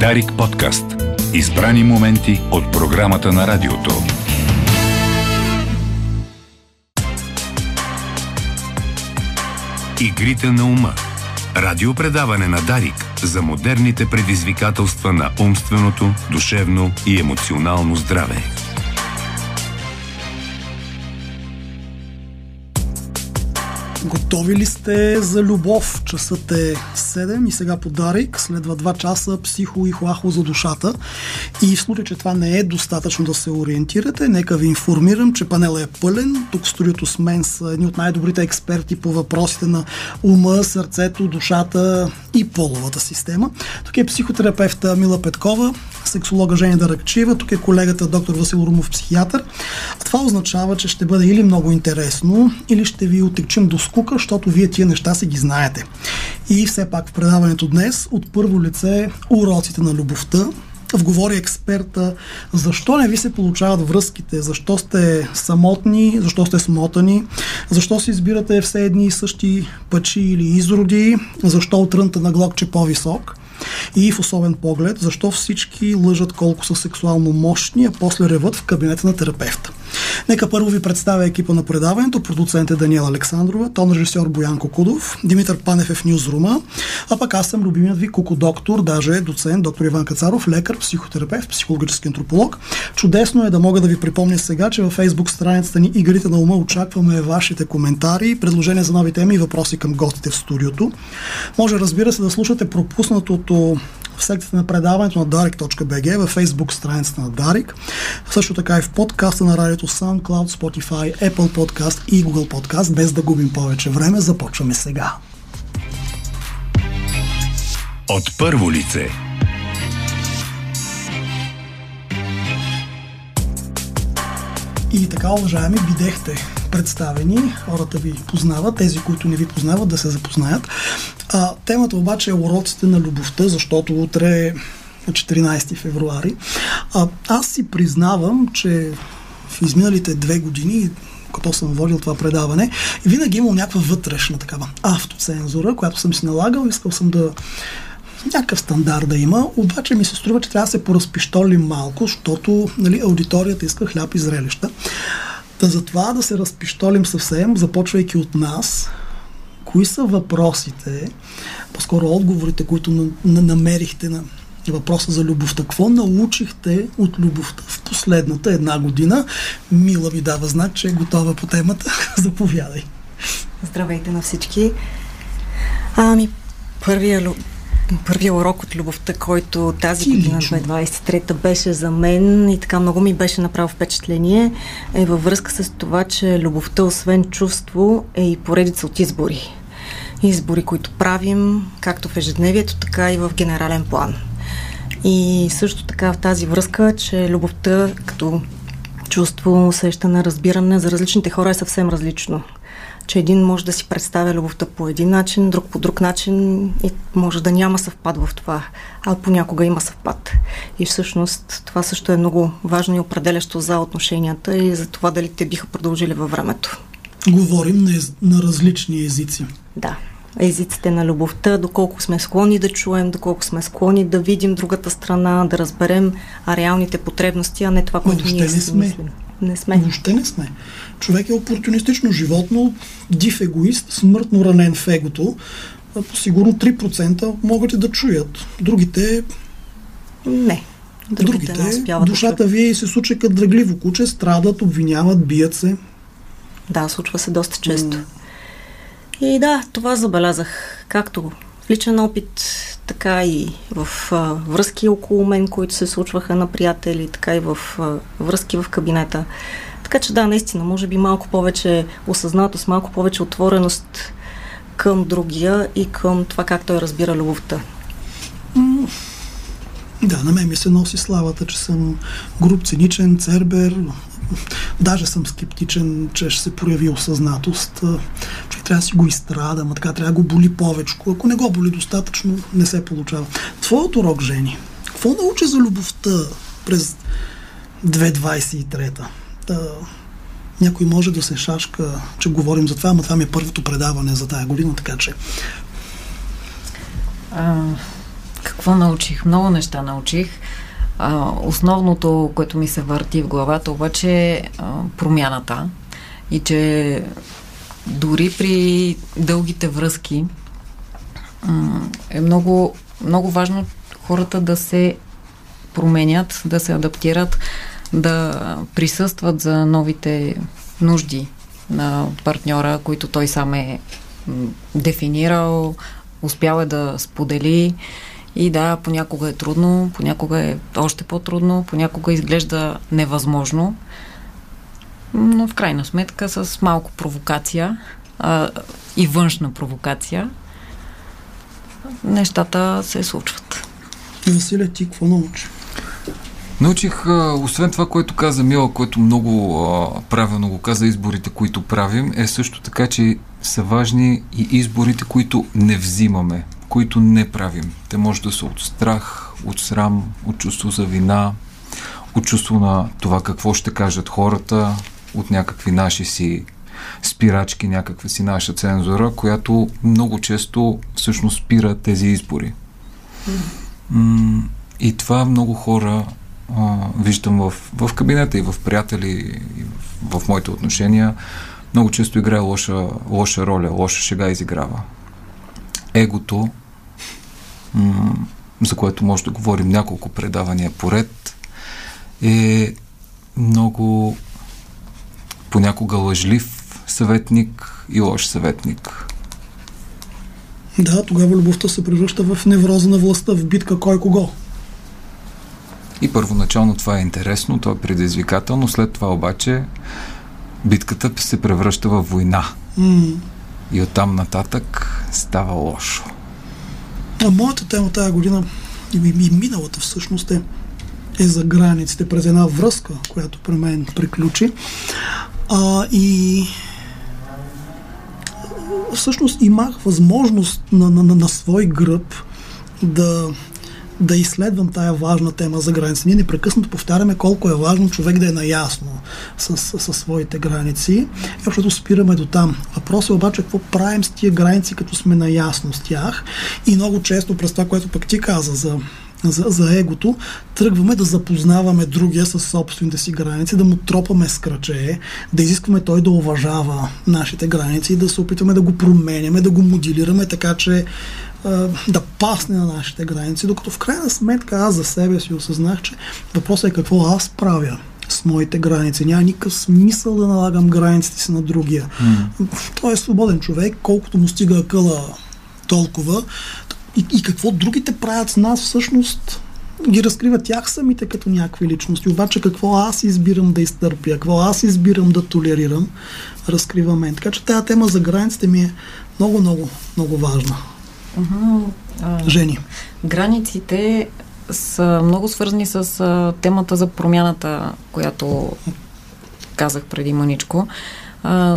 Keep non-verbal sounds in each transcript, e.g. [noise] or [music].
Дарик подкаст. Избрани моменти от програмата на радиото. Игрите на ума. Радиопредаване на Дарик за модерните предизвикателства на умственото, душевно и емоционално здраве. Готови ли сте за любов? Часът е 7 и сега подарик. Следва 2 часа психо и хуахо за душата. И в случай, че това не е достатъчно да се ориентирате, нека ви информирам, че панелът е пълен. Тук в студиото с мен са едни от най-добрите експерти по въпросите на ума, сърцето, душата и половата система. Тук е психотерапевта Мила Петкова, сексолога Женя Даракчиева, тук е колегата доктор Васил Румов, психиатър. А това означава, че ще бъде или много интересно, или ще ви отекчим до скука, защото вие тия неща си ги знаете. И все пак в предаването днес от първо лице уроците на любовта, вговори експерта защо не ви се получават връзките, защо сте самотни, защо сте смотани, защо си избирате все едни и същи пъчи или изроди, защо отрънта на глокче по-висок? И в особен поглед, защо всички лъжат колко са сексуално мощни, а после реват в кабинета на терапевта. Нека първо ви представя екипа на предаването. Продуцент е Даниела Александрова, тон режисьор Боян Кокудов, Димитър Панев е в Ньюзрума, а пък аз съм любимият ви доктор, даже доцент, доктор Иван Кацаров, лекар, психотерапевт, психологически антрополог. Чудесно е да мога да ви припомня сега, че във фейсбук страницата ни Игрите на ума очакваме вашите коментари, предложения за нови теми и въпроси към гостите в студиото. Може, разбира се, да слушате пропуснатото в секцията на предаването на Дарик.bg, във Facebook страницата на Дарик, също така и в подкаста на радиото SoundCloud, Spotify, Apple Podcast и Google Podcast. Без да губим повече време, започваме сега. От първо лице И така, уважаеми, бидехте представени, хората ви познават, тези, които не ви познават, да се запознаят. А, темата обаче е уроците на любовта, защото утре е 14 февруари. А, аз си признавам, че в изминалите две години като съм водил това предаване, винаги имал някаква вътрешна такава автоцензура, която съм си налагал, искал съм да някакъв стандарт да има, обаче ми се струва, че трябва да се поразпиштолим малко, защото нали, аудиторията иска хляб и зрелища. Та затова да се разпиштолим съвсем, започвайки от нас, кои са въпросите, по-скоро отговорите, които на, на, намерихте на въпроса за любовта. Какво научихте от любовта в последната една година? Мила ви дава знак, че е готова по темата. [laughs] Заповядай. Здравейте на всички. Ами, първия, първия урок от любовта, който тази година, 2023 беше за мен и така много ми беше направо впечатление, е във връзка с това, че любовта, освен чувство, е и поредица от избори избори, които правим, както в ежедневието, така и в генерален план. И също така в тази връзка, че любовта като чувство, усещане, разбиране за различните хора е съвсем различно. Че един може да си представя любовта по един начин, друг по друг начин и може да няма съвпад в това, а понякога има съвпад. И всъщност това също е много важно и определящо за отношенията и за това дали те биха продължили във времето. Говорим на, на различни езици. Да езиците на любовта, доколко сме склонни да чуем, доколко сме склонни да видим другата страна, да разберем реалните потребности, а не това, което ние не сме. мислим. Не сме. Въобще не сме. Човек е опортунистично животно, див егоист, смъртно ранен в егото. Сигурно 3% могат и да чуят. Другите... Не. Другите, другите душата ви се случва като дръгливо куче, страдат, обвиняват, бият се. Да, случва се доста често. И да, това забелязах, както личен опит, така и в а, връзки около мен, които се случваха на приятели, така и в а, връзки в кабинета. Така че да, наистина, може би малко повече осъзнатост, малко повече отвореност към другия и към това как той разбира любовта. Да, на мен ми се носи славата, че съм груп, циничен, цербер, Даже съм скептичен, че ще се прояви осъзнатост. Човек трябва да си го изстрада, ама така трябва да го боли повече. Ако не го боли достатъчно, не се получава. Твоят урок, Жени, какво научи за любовта през 2023-та? Да, някой може да се шашка, че говорим за това, ама това ми е първото предаване за тая година, така че... А, Какво научих? Много неща научих. А, основното, което ми се върти в главата, обаче е промяната. И че дори при дългите връзки е много, много важно хората да се променят, да се адаптират, да присъстват за новите нужди на партньора, които той сам е дефинирал, успял е да сподели. И да, понякога е трудно, понякога е още по-трудно, понякога изглежда невъзможно, но в крайна сметка с малко провокация а, и външна провокация нещата се случват. Василия, ти какво научи? Научих, освен това, което каза Мила, което много а, правилно го каза, изборите, които правим, е също така, че са важни и изборите, които не взимаме, които не правим. Те може да са от страх, от срам, от чувство за вина, от чувство на това какво ще кажат хората, от някакви наши си спирачки, някаква си наша цензура, която много често всъщност спира тези избори. И това много хора а, виждам в, в кабинета и в приятели, и в, в моите отношения, много често играе лоша, лоша роля, лоша шега изиграва. Егото, за което може да говорим няколко предавания поред, е много понякога лъжлив съветник и лош съветник. Да, тогава любовта се превръща в невроза на властта, в битка кой кого. И първоначално това е интересно, това е предизвикателно, след това обаче битката се превръща в война. Mm. И оттам нататък става лошо. А моята тема тази година и, и миналата всъщност е, е за границите през една връзка, която при мен приключи. А, и всъщност имах възможност на, на, на, на свой гръб да, да изследвам тая важна тема за граници. Ние непрекъснато повтаряме колко е важно човек да е наясно с, с, с своите граници. И общото спираме до там. Въпросът е обаче какво правим с тия граници, като сме наясно с тях. И много често през това, което пък ти каза за за, за егото, тръгваме да запознаваме другия с собствените си граници, да му тропаме с кръче, да изискваме той да уважава нашите граници и да се опитваме да го променяме, да го моделираме така, че да пасне на нашите граници, докато в крайна сметка аз за себе си осъзнах, че въпросът е какво аз правя с моите граници. Няма никакъв смисъл да налагам границите си на другия. Mm. Той е свободен човек, колкото му стига акъла толкова. И, и какво другите правят с нас всъщност ги разкриват тях самите като някакви личности. Обаче какво аз избирам да изтърпя, какво аз избирам да толерирам, разкрива мен. Така че тази тема за границите ми е много, много, много важна. Uh, Жени. Границите са много свързани с темата за промяната, която казах преди маничко.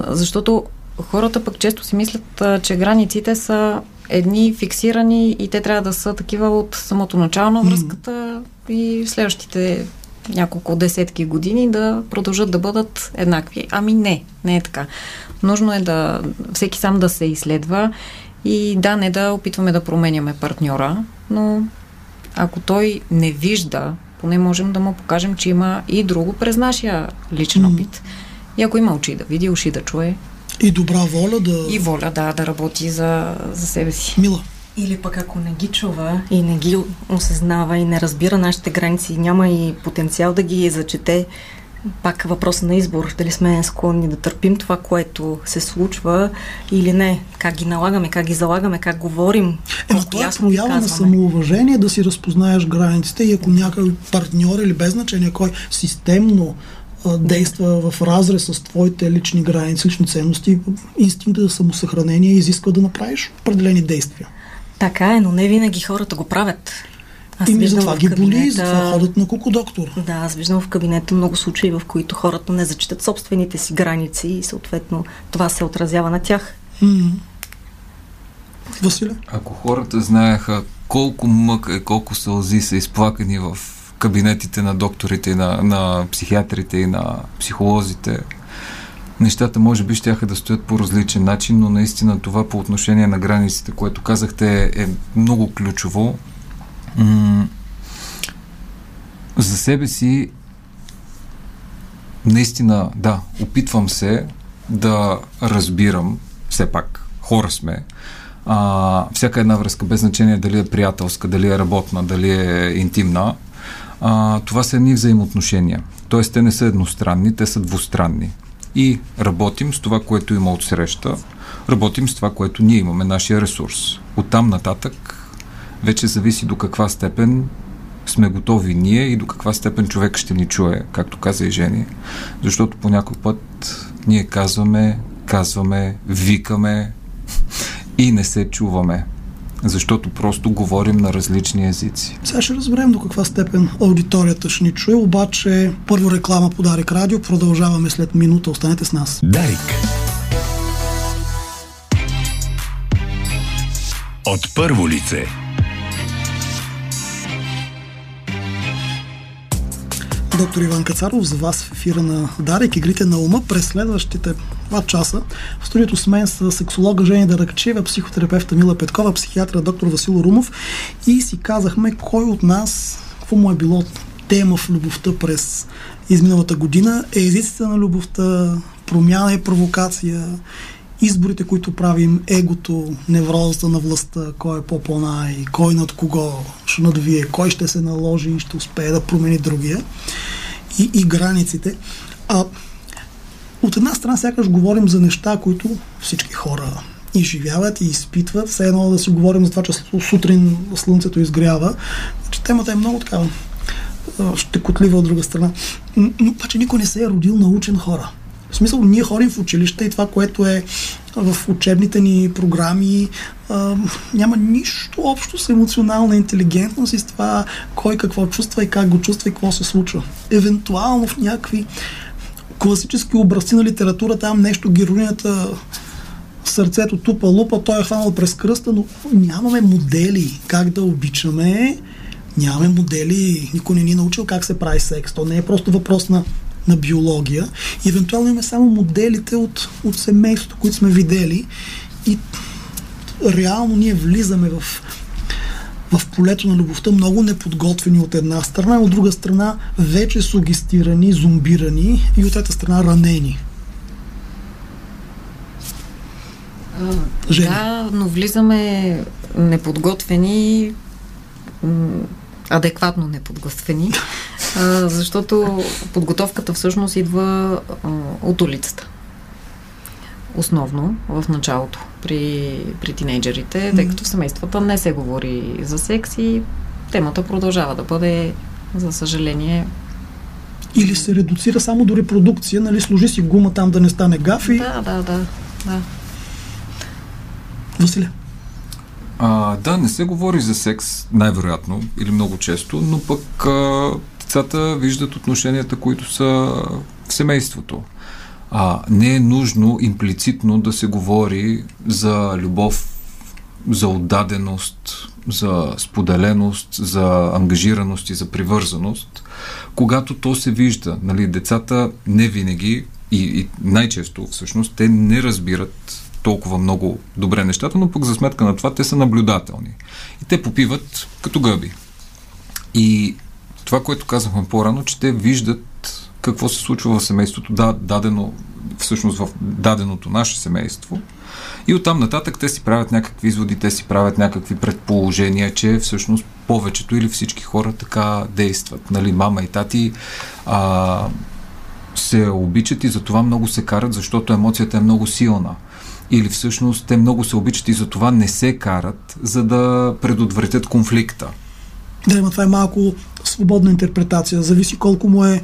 Защото хората пък често си мислят, че границите са едни фиксирани и те трябва да са такива от самото начало на връзката mm. и в следващите няколко десетки години да продължат да бъдат еднакви. Ами не, не е така. Нужно е да всеки сам да се изследва и да, не да опитваме да променяме партньора, но ако той не вижда, поне можем да му покажем, че има и друго през нашия личен опит. И ако има очи да види, уши да чуе, и добра воля да... И воля, да, да работи за, за себе си. Мила. Или пък ако не ги чува и не ги осъзнава и не разбира нашите граници, няма и потенциал да ги зачете, пак въпроса на избор, дали сме склонни да търпим това, което се случва или не, как ги налагаме, как ги залагаме, как говорим. Ема това е проява на самоуважение да си разпознаеш границите и ако някой партньор или без значение кой системно действа в разрез с твоите лични граници, лични ценности, инстинкта за самосъхранение изисква да направиш определени действия. Така е, но не винаги хората го правят. Аз Ими затова ги кабинета... боли, затова ходят на куко доктор. Да, аз виждам в кабинета много случаи, в които хората не зачитат собствените си граници и съответно това се отразява на тях. Mm-hmm. Василе? Ако хората знаеха колко мъка и колко сълзи са изплакани в кабинетите на докторите, на, на психиатрите и на психолозите, нещата може би ще да стоят по различен начин, но наистина това по отношение на границите, което казахте е много ключово. За себе си наистина, да, опитвам се да разбирам, все пак, хора сме, а, всяка една връзка, без значение дали е приятелска, дали е работна, дали е интимна, а, това са едни взаимоотношения. Тоест, те не са едностранни, те са двустранни. И работим с това, което има от среща, работим с това, което ние имаме, нашия ресурс. Оттам нататък вече зависи до каква степен сме готови ние и до каква степен човек ще ни чуе, както каза и Жени. Защото по някой път ние казваме, казваме, викаме и не се чуваме. Защото просто говорим на различни езици. Сега ще разберем до каква степен аудиторията ще ни чуе, обаче първо реклама по Дарик Радио. Продължаваме след минута. Останете с нас. Дарик. От първо лице. Доктор Иван Кацаров, за вас в ефира на Дарик, игрите на ума. През следващите два часа в студиото с мен са сексолога Жени Даракчева, психотерапевта Мила Петкова, психиатра доктор Васил Румов и си казахме кой от нас, какво му е било тема в любовта през изминалата година, е езиците на любовта, промяна и провокация, изборите, които правим, егото, неврозата на властта, кой е по-по-най, кой над кого ще надвие, кой ще се наложи и ще успее да промени другия и, и границите. А, от една страна сякаш говорим за неща, които всички хора изживяват и изпитват. Все едно да си говорим за това, че сутрин слънцето изгрява. Значи, темата е много такава щекотлива от друга страна. Но обаче никой не се е родил научен хора. В смисъл, ние ходим в училище и това, което е в учебните ни програми, а, няма нищо общо с емоционална интелигентност и с това кой какво чувства и как го чувства и какво се случва. Евентуално в някакви класически образци на литература, там нещо героинята сърцето тупа лупа, той е хванал през кръста, но нямаме модели как да обичаме, нямаме модели, никой не ни е научил как се прави секс. То не е просто въпрос на на биология. И евентуално имаме само моделите от, от семейството, които сме видели. И реално ние влизаме в, в полето на любовта много неподготвени от една страна, от друга страна вече сугестирани, зомбирани и от трета страна ранени. Жени. Да, но влизаме неподготвени, адекватно неподготвени, [laughs] а, защото подготовката всъщност идва а, от улицата. Основно в началото при, при тинейджерите, тъй като в семействата не се говори за секс и темата продължава да бъде, за съжаление, или се редуцира само до репродукция, нали, служи си гума там да не стане гафи. Да, да, да. да. Василия. А, да, не се говори за секс, най-вероятно, или много често, но пък а, децата виждат отношенията, които са в семейството. А, не е нужно имплицитно да се говори за любов, за отдаденост, за споделеност, за ангажираност и за привързаност, когато то се вижда. Нали, децата не винаги и, и най-често всъщност те не разбират толкова много добре нещата, но пък за сметка на това те са наблюдателни. И те попиват като гъби. И това, което казахме по-рано, че те виждат какво се случва в семейството, да, дадено, всъщност в даденото наше семейство. И оттам нататък те си правят някакви изводи, те си правят някакви предположения, че всъщност повечето или всички хора така действат. Нали, мама и тати а, се обичат и за това много се карат, защото емоцията е много силна или всъщност те много се обичат и за това не се карат, за да предотвратят конфликта. Да, но това е малко свободна интерпретация. Зависи колко му е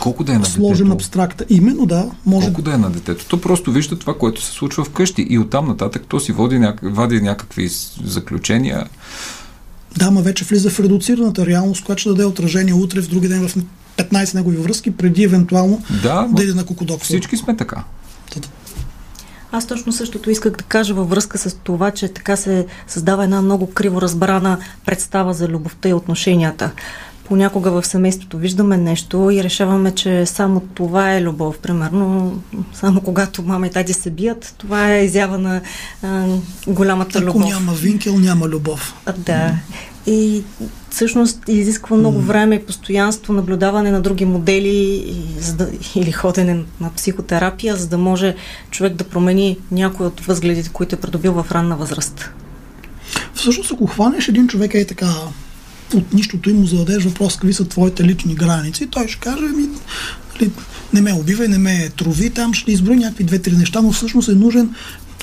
колко да е на сложен детето? абстракта. Именно, да. Може... Колко да е на детето? То просто вижда това, което се случва вкъщи и оттам нататък то си води, няк... вади някакви заключения. Да, ма вече влиза в редуцираната реалност, която ще даде отражение утре, в други ден в 15 негови връзки, преди евентуално да, да иде на кокодок. Всички сме така. Аз точно същото исках да кажа във връзка с това, че така се създава една много криво разбрана представа за любовта и отношенията. Понякога в семейството виждаме нещо и решаваме, че само това е любов. Примерно, само когато мама и тади се бият, това е изява на а, голямата Ако любов. няма винкел, няма любов. А, да. И всъщност изисква много време и постоянство, наблюдаване на други модели и, да, [laughs] или ходене на психотерапия, за да може човек да промени някои от възгледите, които е придобил в ранна възраст. Всъщност, ако хванеш един човек е така от нищото и му зададеш въпрос какви са твоите лични граници, той ще каже, ми, нали, не ме убивай, не ме трови, там ще изброи някакви две-три неща, но всъщност е нужен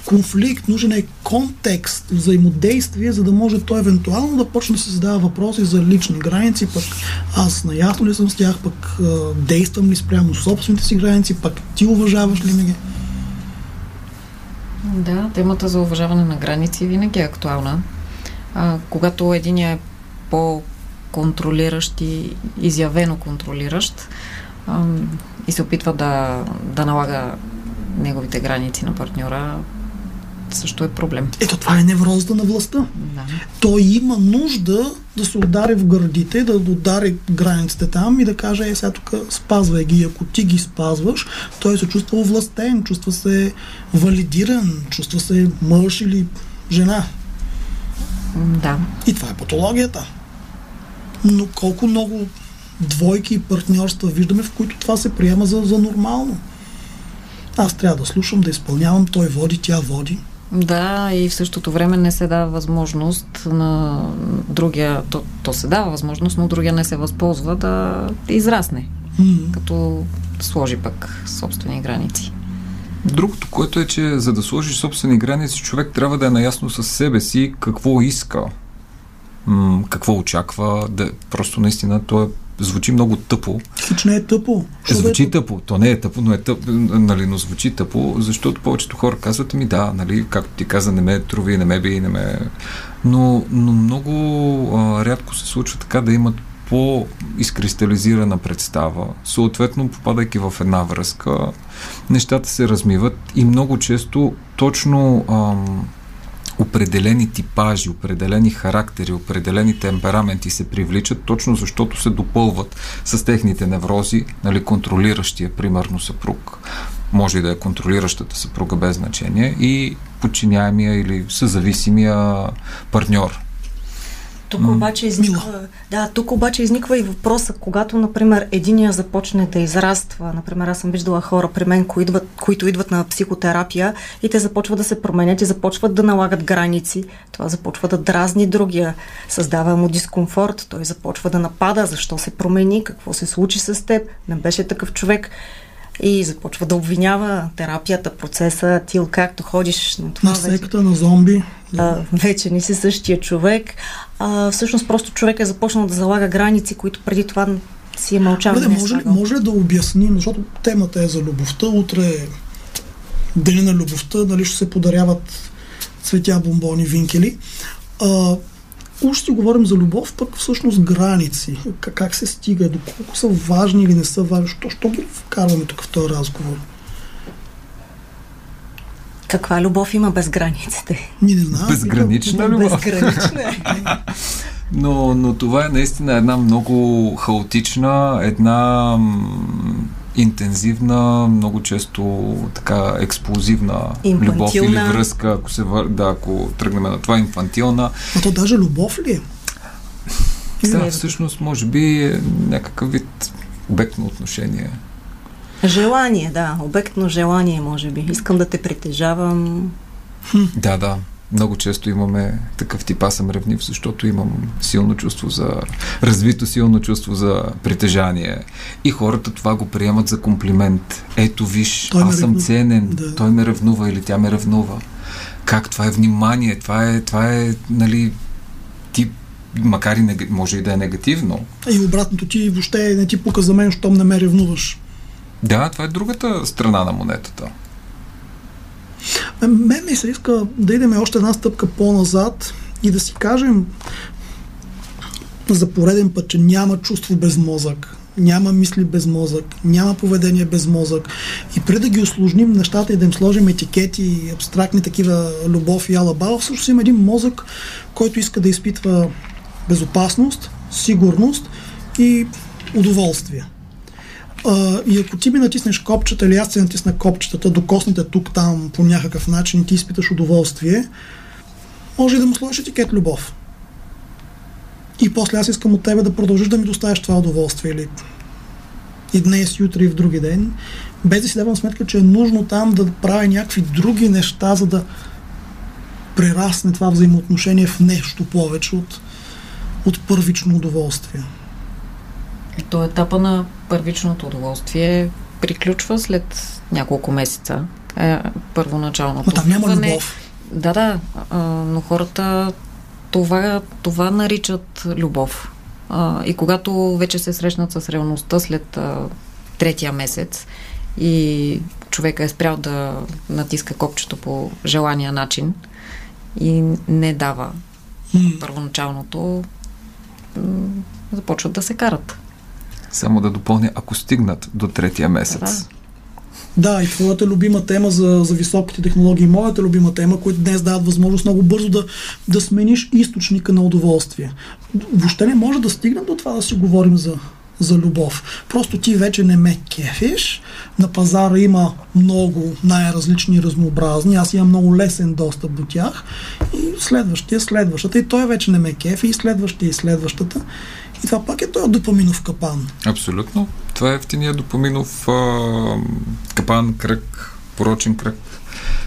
конфликт, нужен е контекст, взаимодействие, за да може той евентуално да почне да се задава въпроси за лични граници, пък аз наясно ли съм с тях, пък действам ли спрямо собствените си граници, пък ти уважаваш ли ми Да, темата за уважаване на граници винаги е актуална. А, когато един е по-контролиращ и изявено контролиращ а, и се опитва да, да налага неговите граници на партньора, също е проблем. Ето това е неврозата на властта. Да. Той има нужда да се удари в гърдите, да удари границите там и да каже, е сега тук спазвай ги. Ако ти ги спазваш, той се чувства властен, чувства се валидиран, чувства се мъж или жена. Да. И това е патологията. Но колко много двойки и партньорства виждаме, в които това се приема за, за нормално. Аз трябва да слушам, да изпълнявам, той води, тя води. Да, и в същото време не се дава възможност на другия, то, то се дава възможност, но другия не се възползва да израсне, Mm. като сложи пък собствени граници. Другото, което е, че за да сложиш собствени граници, човек трябва да е наясно с себе си какво иска, какво очаква, да просто наистина то е звучи много тъпо. Хич не е тъпо. Е, звучи е тъпо. То не е тъпо, но е тъпо, нали, но звучи тъпо, защото повечето хора казват ми да, нали, както ти каза, не ме трови, не ме би, не ме... Но, но много а, рядко се случва така да имат по-изкристализирана представа. Съответно, попадайки в една връзка, нещата се размиват и много често точно ам, определени типажи, определени характери, определени темпераменти се привличат, точно защото се допълват с техните неврози, нали, контролиращия, примерно, съпруг. Може и да е контролиращата съпруга без значение и подчиняемия или съзависимия партньор. Тук обаче изниква, да, тук обаче изниква и въпроса, когато, например, единия започне да израства. Например, аз съм виждала хора при мен, които идват, които идват на психотерапия и те започват да се променят и започват да налагат граници. Това започва да дразни другия, създава му дискомфорт, той започва да напада, защо се промени, какво се случи с теб, не беше такъв човек и започва да обвинява терапията, процеса, ти както ходиш на това. На вече, на зомби. А, вече не си същия човек. А, всъщност просто човек е започнал да залага граници, които преди това си е мълчал. Бъде, може, ли, може ли да обясним, защото темата е за любовта, утре е Деня на любовта, дали ще се подаряват цветя, бомбони, винкели. А, уж си говорим за любов, пък всъщност граници. Как, как се стига, доколко са важни или не са важни. Що, що ги вкарваме тук в този разговор? Каква любов има без границите? Ми не знам. Безгранична любов. Безгранична е. [laughs] но, но това е наистина една много хаотична, една интензивна, много често така експлозивна любов или връзка, ако, се, да, ако тръгнем на това, инфантилна. А то даже любов ли е? Да, всъщност може би е някакъв вид обектно отношение. Желание, да. Обектно желание, може би. Искам да те притежавам. Да, да. Много често имаме такъв тип. Аз съм ревнив, защото имам силно чувство за... развито силно чувство за притежание. И хората това го приемат за комплимент. Ето виж, той аз съм ценен. Да. Той ме ревнува или тя ме ревнува. Как? Това е внимание. Това е, това е нали, тип макар и нег... може и да е негативно. И обратното ти въобще не ти пука за мен, щом не ме ревнуваш. Да, това е другата страна на монетата. Мен ми се иска да идем още една стъпка по-назад и да си кажем за пореден път, че няма чувство без мозък, няма мисли без мозък, няма поведение без мозък. И преди да ги осложним нещата и да им сложим етикети, абстрактни такива любов и алабал, всъщност има един мозък, който иска да изпитва безопасност, сигурност и удоволствие. А, и ако ти ми натиснеш копчета или аз ти натисна копчетата, докоснете тук-там по някакъв начин и ти изпиташ удоволствие, може и да му сложиш етикет любов. и после аз искам от тебе да продължиш да ми доставяш това удоволствие или и днес, утре и в други ден, без да си давам сметка, че е нужно там да правя някакви други неща, за да прерасне това взаимоотношение в нещо повече от, от първично удоволствие. То етапа на първичното удоволствие приключва след няколко месеца. Е, първоначалното. Но там няма любов. Да, да, а, но хората това, това наричат любов. А, и когато вече се срещнат с реалността след а, третия месец и човека е спрял да натиска копчето по желания начин и не дава mm. първоначалното, започват да се карат. Само да допълня, ако стигнат до третия месец. Да. И твоята любима тема за, за високите технологии, моята любима тема, които днес дават възможност много бързо да, да смениш източника на удоволствие. Въобще не може да стигнем до това да си говорим за, за любов. Просто ти вече не ме кефиш. На пазара има много най-различни разнообразни. Аз имам много лесен достъп до тях. И следващия, следващата. И той вече не ме кефи. И следващия, и следващата. И това пак е този допаминов капан. Абсолютно. Това е ефтиния допаминов а, капан, кръг, порочен кръг,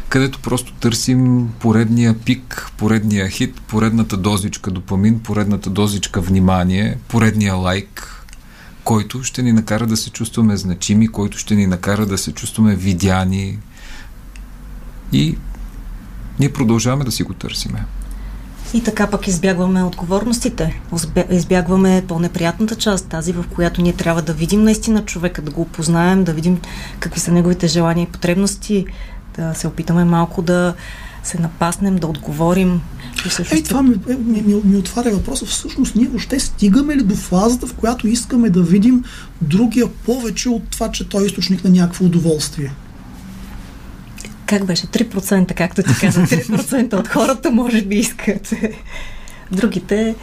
където просто търсим поредния пик, поредния хит, поредната дозичка допамин, поредната дозичка внимание, поредния лайк, който ще ни накара да се чувстваме значими, който ще ни накара да се чувстваме видяни и ние продължаваме да си го търсиме. И така пък избягваме отговорностите, избягваме по-неприятната част, тази в която ние трябва да видим наистина човека, да го опознаем, да видим какви са неговите желания и потребности, да се опитаме малко да се напаснем, да отговорим. И Ей, това ми, ми, ми, ми отваря въпроса. Всъщност ние въобще стигаме ли до фазата, в която искаме да видим другия повече от това, че той е източник на някакво удоволствие? Как беше, 3%, както ти каза, 3% от хората може би искат. Другите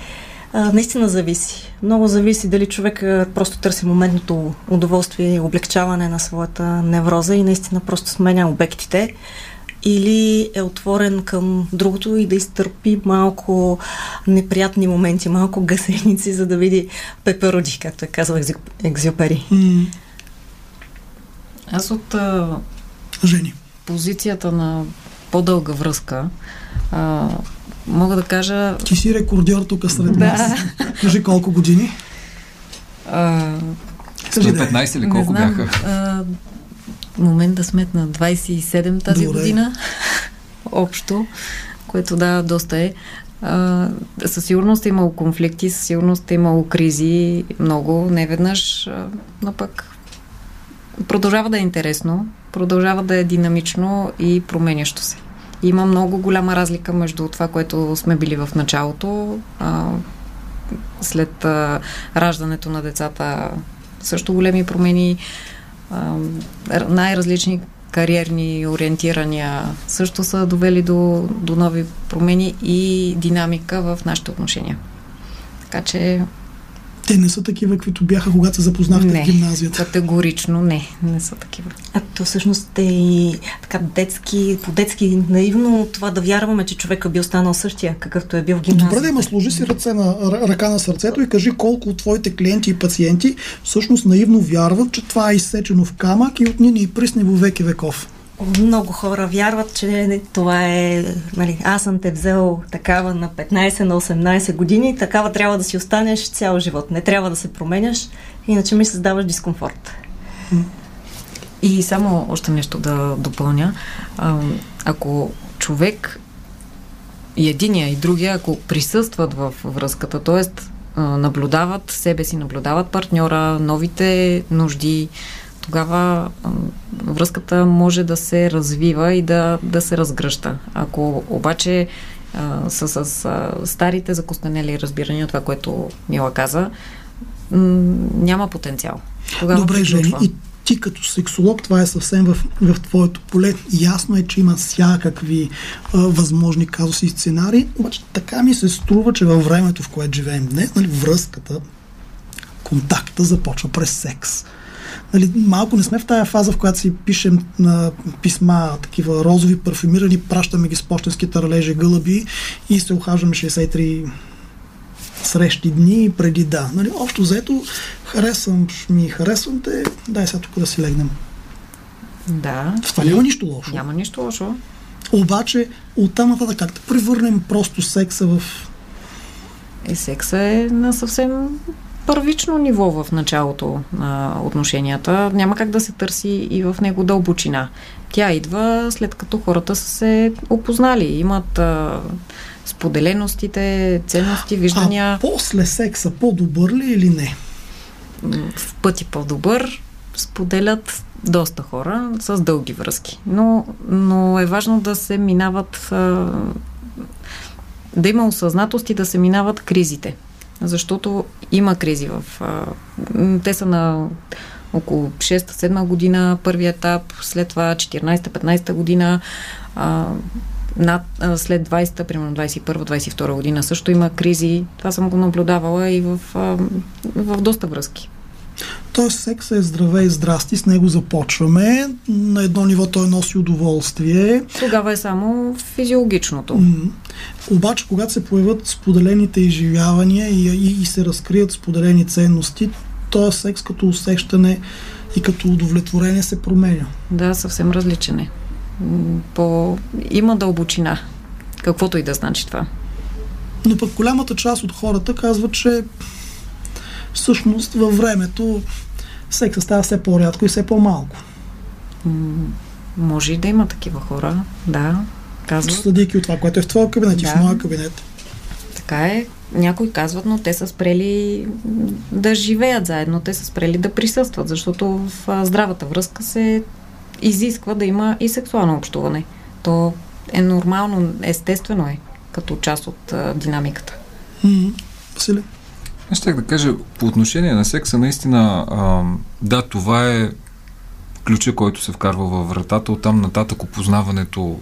а, наистина зависи. Много зависи дали човек просто търси моментното удоволствие и облегчаване на своята невроза и наистина просто сменя обектите или е отворен към другото и да изтърпи малко неприятни моменти, малко гасеници, за да види пепероди, както е казал Екзюпери. Mm. Аз от. Жени позицията на по-дълга връзка, а, мога да кажа... Ти си рекордьор тук сред да. нас. Кажи колко години? А, 115 или колко знам, бяха? А, момент да сметна 27 тази Добре. година. Общо, което да, доста е. А, със сигурност е имало конфликти, със сигурност е имало кризи, много, не веднъж, но пък продължава да е интересно продължава да е динамично и променящо се. Има много голяма разлика между това, което сме били в началото, а, след а, раждането на децата също големи промени, а, най-различни кариерни ориентирания също са довели до, до нови промени и динамика в нашите отношения. Така че те не са такива, каквито бяха, когато се запознахте не, в гимназията. Категорично не, не са такива. А то всъщност е и така детски, по-детски наивно това да вярваме, че човека би останал същия, какъвто е бил в гимназията. Добре, да има сложи си ръце на, ръка на сърцето и кажи колко от твоите клиенти и пациенти всъщност наивно вярват, че това е изсечено в камък и отни ни присне во веки веков много хора вярват, че това е, нали, аз съм те взел такава на 15, на 18 години, такава трябва да си останеш цял живот. Не трябва да се променяш, иначе ми създаваш дискомфорт. И само още нещо да допълня. Ако човек и единия и другия, ако присъстват в връзката, т.е. наблюдават себе си, наблюдават партньора, новите нужди, тогава връзката може да се развива и да, да се разгръща. Ако обаче а, с, с а, старите закостанели разбирания, това, което Мила каза, м- няма потенциал. Тогава Добре, Жени, и ти като сексолог, това е съвсем в, в твоето поле. Ясно е, че има всякакви а, възможни казуси и сценарии, обаче така ми се струва, че във времето, в което живеем днес, нали, връзката, контакта започва през секс нали, малко не сме в тая фаза, в която си пишем на писма, такива розови, парфюмирани, пращаме ги с почтенски таралежи, гълъби и се ухажваме 63 срещи дни преди да. Нали, общо взето, харесвам ми, харесвам те, дай сега тук да си легнем. Да. В това няма нищо лошо. Няма нищо лошо. Обаче, оттам нататък как да превърнем просто секса в... И секса е на съвсем първично ниво в началото на отношенията. Няма как да се търси и в него дълбочина. Тя идва след като хората са се опознали, имат а, споделеностите, ценности, виждания. А после секса по-добър ли или не? В пъти по-добър споделят доста хора с дълги връзки. Но, но е важно да се минават а, да има осъзнатост и да се минават кризите. Защото има кризи в... Те са на около 6-7 година, първи етап, след това 14-15 година, а, над, а, след 20-та, примерно 21-22 година също има кризи. Това съм го наблюдавала и в, а, в доста връзки. Тоест секса е здраве и здрасти, с него започваме. На едно ниво той носи удоволствие. Тогава е само физиологичното. М- обаче, когато се появят споделените изживявания и, и, и се разкрият споделени ценности, този секс като усещане и като удовлетворение се променя. Да, съвсем различен е. По... Има дълбочина. Каквото и да значи това. Но пък голямата част от хората казват, че всъщност във времето секса става все по-рядко и все по-малко. може и да има такива хора, да. Казват. Съдейки от това, което е в твоя кабинет да. и в моя кабинет. Така е. Някои казват, но те са спрели да живеят заедно, те са спрели да присъстват, защото в здравата връзка се изисква да има и сексуално общуване. То е нормално, естествено е, като част от а, динамиката. Mm-hmm. Василе? Аз ще да кажа, по отношение на секса, наистина, а, да, това е ключа, който се вкарва във вратата. Оттам нататък опознаването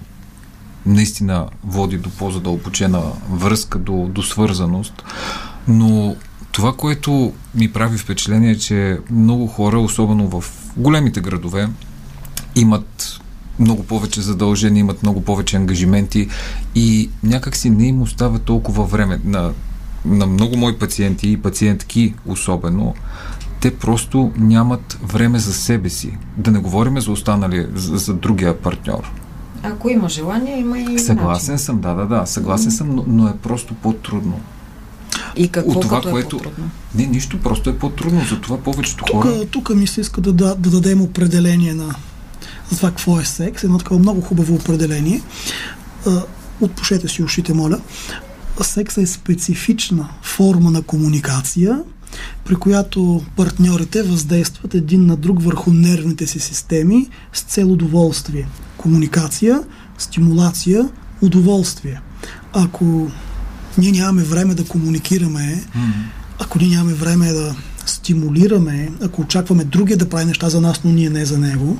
наистина води до по-задълбочена връзка, до, до свързаност. Но това, което ми прави впечатление е, че много хора, особено в големите градове, имат много повече задължения, имат много повече ангажименти и някак си не им остава толкова време. На, на много мои пациенти и пациентки особено, те просто нямат време за себе си. Да не говорим за останали, за, за другия партньор. Ако има желание, има и Съгласен начин. съм, да, да, да. Съгласен съм, но, но е просто по-трудно. И какво От това, като което... е по-трудно? Не, нищо, просто е по-трудно. Затова повечето тук, хора... Тук ми се иска да, да, да дадем определение на за това какво е секс. Едно такова много хубаво определение. Отпушете си ушите, моля. Секс е специфична форма на комуникация, при която партньорите въздействат един на друг върху нервните си системи с цел удоволствие. Комуникация, стимулация, удоволствие. Ако ние нямаме време да комуникираме, ако ние нямаме време да стимулираме, ако очакваме другия да прави неща за нас, но ние не за него,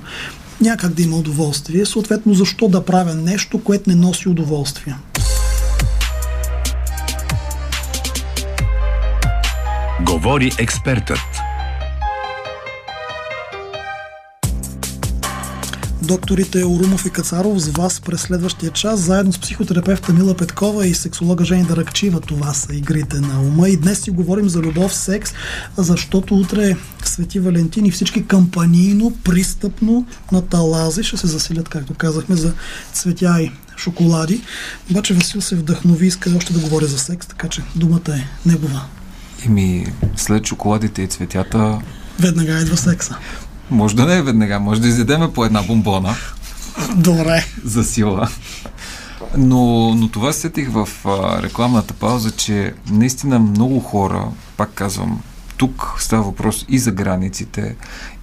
някак да има удоволствие. Съответно, защо да правя нещо, което не носи удоволствие? Говори експертът. Докторите Орумов и Кацаров с вас през следващия час, заедно с психотерапевта Мила Петкова и сексолога Жени Даракчива. Това са игрите на ума. И днес си говорим за любов, секс, защото утре Свети Валентин и всички кампанийно, пристъпно на талази ще се заселят, както казахме, за цветя и шоколади. Обаче Васил се вдъхнови иска още да говори за секс, така че думата е негова. Еми, след шоколадите и цветята... Веднага идва секса. Може да не е веднага, може да изядеме по една бомбона. Добре. За сила. Но, но това сетих в а, рекламната пауза, че наистина много хора, пак казвам, тук става въпрос и за границите,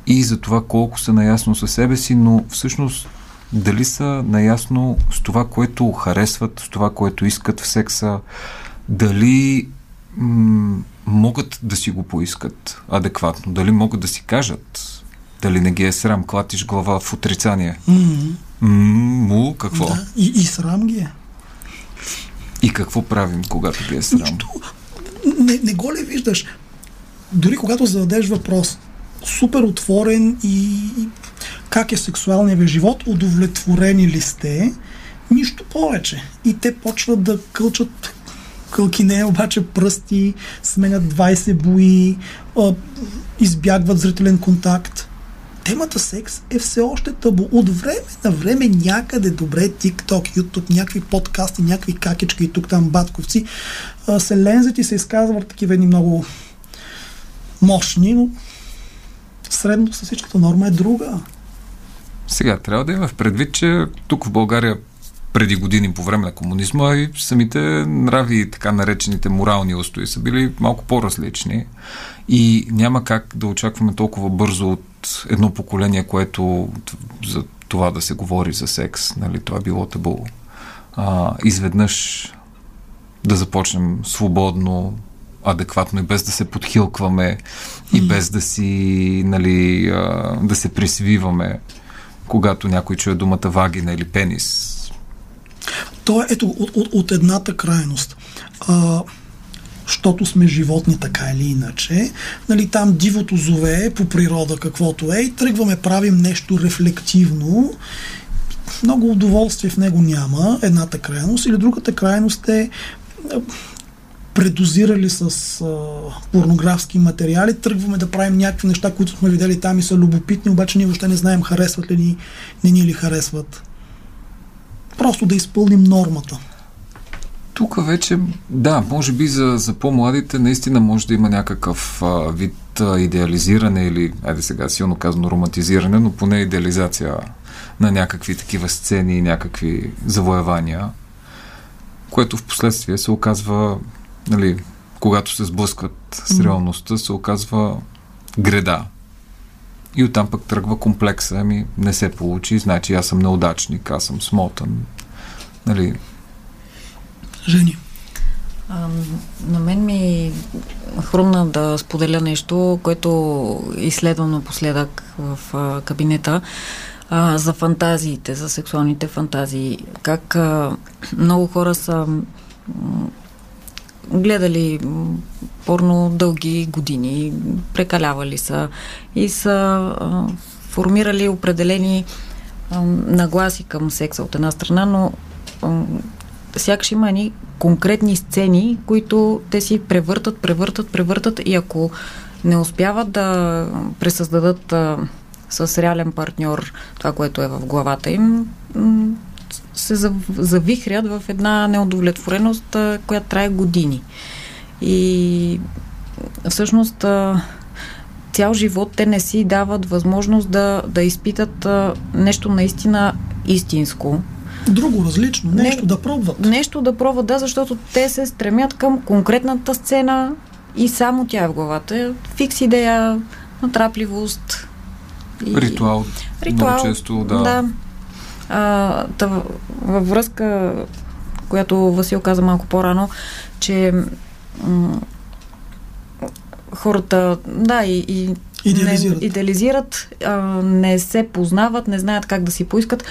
и за това колко са наясно със себе си, но всъщност дали са наясно с това, което харесват, с това, което искат в секса, дали м- могат да си го поискат адекватно, дали могат да си кажат, дали не ги е срам, клатиш глава в отрицание. Mm-hmm. Му, какво? Да, и, и срам ги е. И какво правим, когато ги е срам? Нищо. Не, не го ли виждаш? Дори когато зададеш въпрос, супер отворен и, и как е сексуалният ви живот, удовлетворени ли сте, нищо повече. И те почват да кълчат кълкине обаче пръсти, сменят 20 бои, избягват зрителен контакт. Темата секс е все още табу. От време на време някъде добре, TikTok, YouTube, някакви подкасти, някакви какички и тук там батковци се лензят и се изказват такива едни много мощни, но средно с всичката норма е друга. Сега, трябва да има в предвид, че тук в България преди години по време на комунизма и самите нрави, така наречените морални устои са били малко по-различни и няма как да очакваме толкова бързо от едно поколение, което за това да се говори за секс, нали, това е било табу. А, изведнъж да започнем свободно, адекватно и без да се подхилкваме и без да си, нали, да се присвиваме, когато някой чуе думата вагина или пенис. То е ето от, от, от едната крайност. А, защото сме животни така или иначе. Нали, там дивото зове по природа каквото е и тръгваме, правим нещо рефлективно. Много удоволствие в него няма, едната крайност. Или другата крайност е предозирали с а, порнографски материали, тръгваме да правим някакви неща, които сме видели там и са любопитни, обаче ние въобще не знаем харесват ли ни, не ни ли харесват. Просто да изпълним нормата. Тук вече, да, може би за, за по-младите наистина може да има някакъв а, вид а, идеализиране или, айде сега силно казано, романтизиране, но поне идеализация на някакви такива сцени и някакви завоевания, което в последствие се оказва нали, когато се сблъскват с реалността, се оказва греда. И оттам пък тръгва комплекса, ами не се получи, значи аз съм неудачник, аз съм смотан. Нали. Жени. А, на мен ми хрумна да споделя нещо, което изследвам напоследък в а, кабинета а, за фантазиите, за сексуалните фантазии. Как а, много хора са гледали порно дълги години, прекалявали са и са а, формирали определени а, нагласи към секса от една страна, но а, сякаш има ни конкретни сцени, които те си превъртат, превъртат, превъртат и ако не успяват да пресъздадат а, с реален партньор това, което е в главата им, се завихрят в една неудовлетвореност, която трае години. И всъщност цял живот те не си дават възможност да, да изпитат нещо наистина истинско. Друго различно, нещо не, да пробват. Нещо да пробват, да, защото те се стремят към конкретната сцена и само тя е в главата. Фикс идея, натрапливост. И... Ритуал. Ритуал. Много често, да. да. А, тъв, във връзка, която Васил каза малко по-рано, че м- хората, да, и, и идеализират, не, идеализират а, не се познават, не знаят как да си поискат,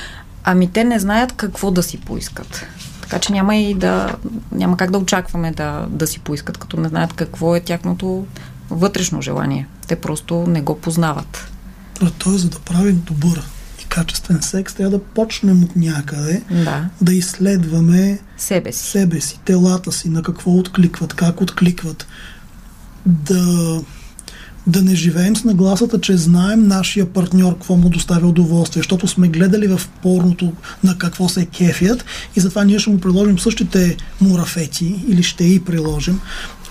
ами те не знаят какво да си поискат. Така че няма и да, няма как да очакваме да, да си поискат, като не знаят какво е тяхното вътрешно желание. Те просто не го познават. А то е за да правим добър качествен секс, трябва да почнем от някъде да, да изследваме себе си. себе си, телата си, на какво откликват, как откликват. Да, да не живеем с нагласата, че знаем нашия партньор какво му доставя удоволствие, защото сме гледали в порното на какво се кефят и затова ние ще му приложим същите мурафети или ще и приложим,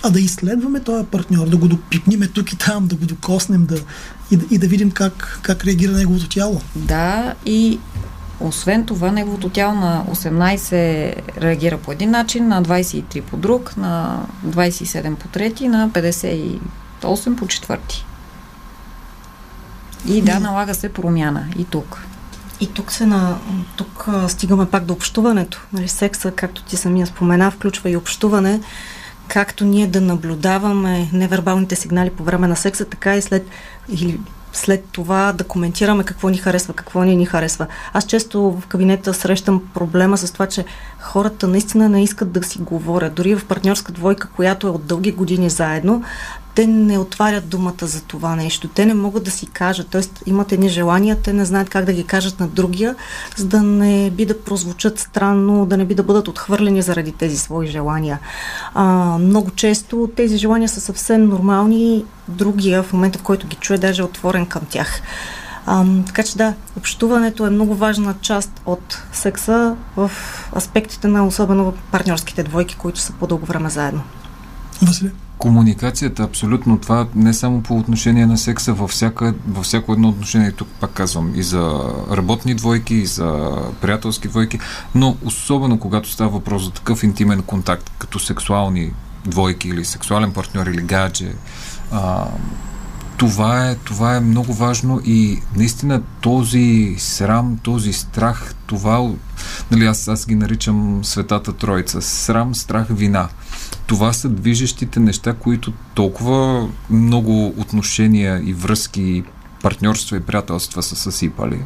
а да изследваме този партньор, да го допипниме тук и там, да го докоснем да, и, и да видим как, как реагира неговото тяло. Да, и освен това, неговото тяло на 18 реагира по един начин, на 23 по друг, на 27 по трети, на 58 по четвърти. И да, налага се промяна и тук. И тук се на... Тук стигаме пак до общуването. Нали, секса, както ти самия спомена, включва и общуване както ние да наблюдаваме невербалните сигнали по време на секса, така и след, или след това да коментираме какво ни харесва, какво не ни харесва. Аз често в кабинета срещам проблема с това, че хората наистина не искат да си говорят. Дори в партньорска двойка, която е от дълги години заедно, те не отварят думата за това нещо. Те не могат да си кажат. Тоест имат едни желания, те не знаят как да ги кажат на другия, за да не би да прозвучат странно, да не би да бъдат отхвърлени заради тези свои желания. А, много често тези желания са съвсем нормални, другия в момента, в който ги чуе, даже е отворен към тях. А, така че да, общуването е много важна част от секса в аспектите на особено партньорските двойки, които са по-дълго време заедно. Василий? Комуникацията, абсолютно това не само по отношение на секса, във, всяка, във всяко едно отношение, тук пак казвам, и за работни двойки, и за приятелски двойки, но особено когато става въпрос за такъв интимен контакт, като сексуални двойки или сексуален партньор или гадже, а, това е, това е много важно. И наистина този срам, този страх, това, нали, аз, аз ги наричам светата троица, срам, страх, вина. Това са движещите неща, които толкова много отношения и връзки, партньорства и приятелства са съсипали,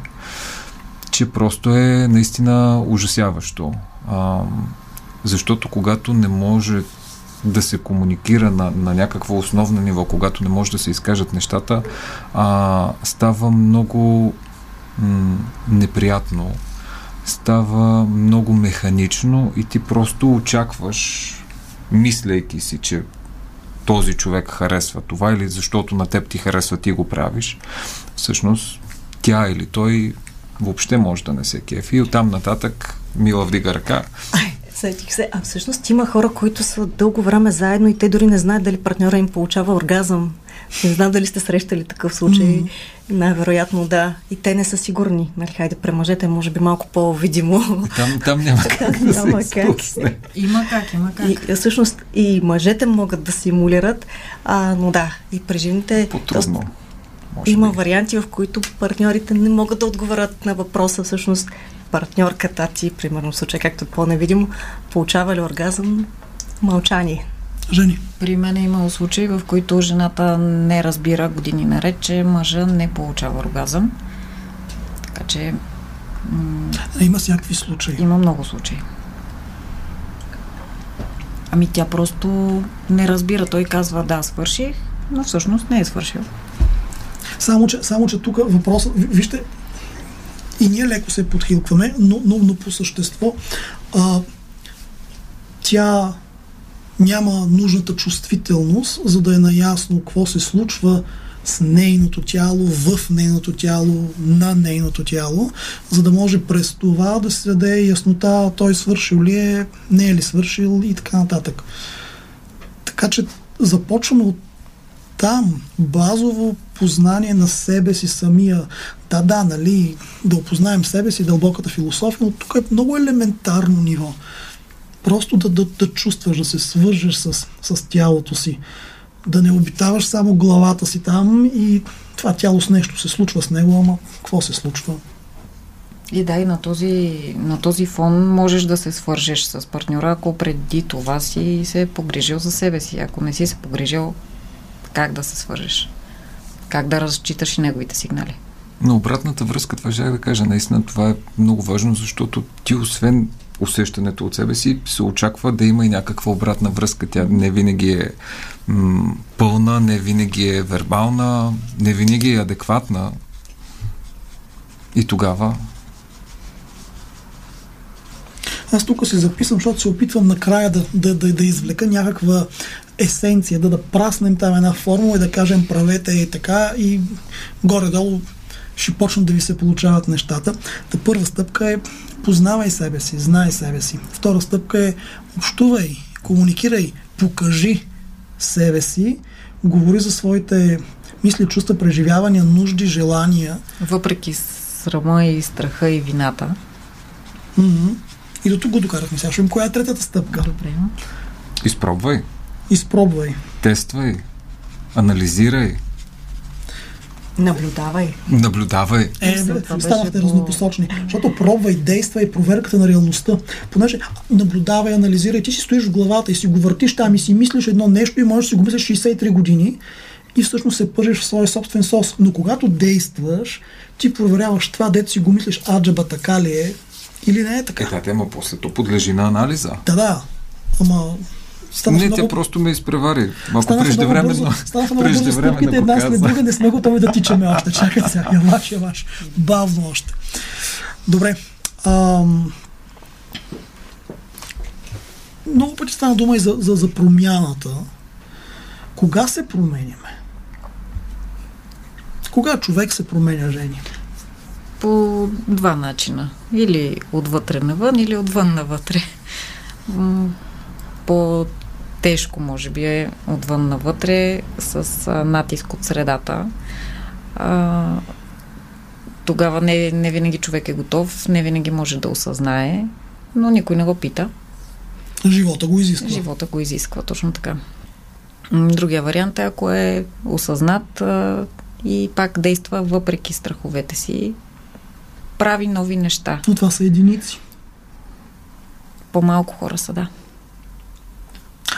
че просто е наистина ужасяващо. А, защото когато не може да се комуникира на, на някакво основно ниво, когато не може да се изкажат нещата, а, става много м- неприятно, става много механично и ти просто очакваш, мислейки си, че този човек харесва това или защото на теб ти харесва, ти го правиш. Всъщност тя или той въобще може да не се кефи и оттам нататък Мила вдига ръка. Сетих се. А всъщност има хора, които са дълго време заедно и те дори не знаят дали партньора им получава оргазъм. Не знам дали сте срещали такъв случай. Mm-hmm. Най-вероятно да. И те не са сигурни. Нали, хайде, при мъжете може би малко по-видимо. Там, там няма как да няма се как. Има как, има как. И, всъщност и мъжете могат да симулират, а, но да, и при жените... По-трудно. Има би. варианти, в които партньорите не могат да отговорят на въпроса всъщност партньорката ти, примерно в случай както по-невидимо, получава ли оргазъм? Мълчание. Жени. При мен е имало случаи, в които жената не разбира години наред, че мъжа не получава оргазъм. Така че... М- има всякакви случаи. Има много случаи. Ами тя просто не разбира. Той казва да, свърших, но всъщност не е свършил. Само, че, само, че тук въпросът, вижте, и ние леко се подхилкваме, но, но, но по същество а, тя няма нужната чувствителност, за да е наясно какво се случва с нейното тяло, в нейното тяло, на нейното тяло, за да може през това да се даде яснота той свършил ли е, не е ли свършил и така нататък. Така че започваме от там базово познание на себе си самия. Да, да, нали, да опознаем себе си, дълбоката философия, но тук е много елементарно ниво. Просто да, да, да чувстваш, да се свържеш с, с тялото си. Да не обитаваш само главата си там и това тяло с нещо се случва с него, ама какво се случва? И да, и на този, на този фон можеш да се свържеш с партньора, ако преди това си се е погрижил за себе си. Ако не си се погрижил, как да се свържеш? Как да разчиташ и неговите сигнали? Но обратната връзка, това ще да кажа, наистина това е много важно, защото ти освен усещането от себе си, се очаква да има и някаква обратна връзка. Тя не винаги е м- пълна, не винаги е вербална, не винаги е адекватна. И тогава аз тук се записвам, защото се опитвам накрая да, да, да, да извлека някаква есенция, да да праснем там една формула и да кажем правете и така и горе-долу ще почнат да ви се получават нещата. Та първа стъпка е познавай себе си, знай себе си. Втора стъпка е общувай, комуникирай, покажи себе си, говори за своите мисли, чувства, преживявания, нужди, желания. Въпреки срама и страха и вината. Mm-hmm. И до тук го докарахме. Сега ще коя е третата стъпка. Добре. Изпробвай. Изпробвай. Тествай. Анализирай. Наблюдавай. Наблюдавай. Е, станахте разнопосочни. Защото пробвай, действай проверката на реалността. Понеже наблюдавай, анализирай, ти си стоиш в главата и си го въртиш там и си мислиш едно нещо и можеш да си го мислиш 63 години и всъщност се пържиш в своя собствен сос. Но когато действаш, ти проверяваш това, дето си го мислиш, аджаба така ли е или не е така. Е, да, тема после то подлежи на анализа. Да, да. Ама Стана не, много... тя просто ме изпревари. Малко преждевременно. Станаха много бързо стъпките една след друга, не сме готови да тичаме още. Чакай сега, [laughs] яваш, яваш. Бавно още. Добре. Ам... Много пъти стана дума и за, за, за промяната. Кога се променяме? Кога човек се променя, Жени? По два начина. Или отвътре навън, или отвън навътре. По-тежко, може би, е отвън навътре, с натиск от средата. А, тогава не, не винаги човек е готов, не винаги може да осъзнае, но никой не го пита. Живота го изисква. Живота го изисква, точно така. Другия вариант е, ако е осъзнат а, и пак действа въпреки страховете си, прави нови неща. Но това са единици. По-малко хора са, да.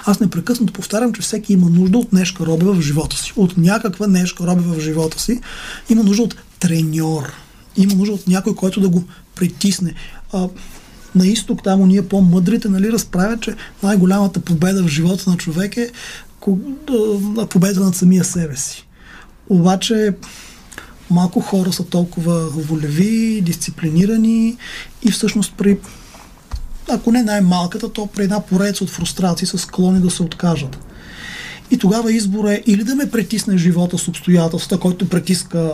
Аз непрекъснато повтарям, че всеки има нужда от нешка роби в живота си. От някаква нешка роби в живота си. Има нужда от треньор. Има нужда от някой, който да го притисне. А, на изток, там ние по-мъдрите, нали, разправят, че най-голямата победа в живота на човек е победа над самия себе си. Обаче малко хора са толкова волеви, дисциплинирани и всъщност при ако не най-малката, то при една поредица от фрустрации са склонни да се откажат. И тогава избор е или да ме притисне живота с обстоятелствата, който притиска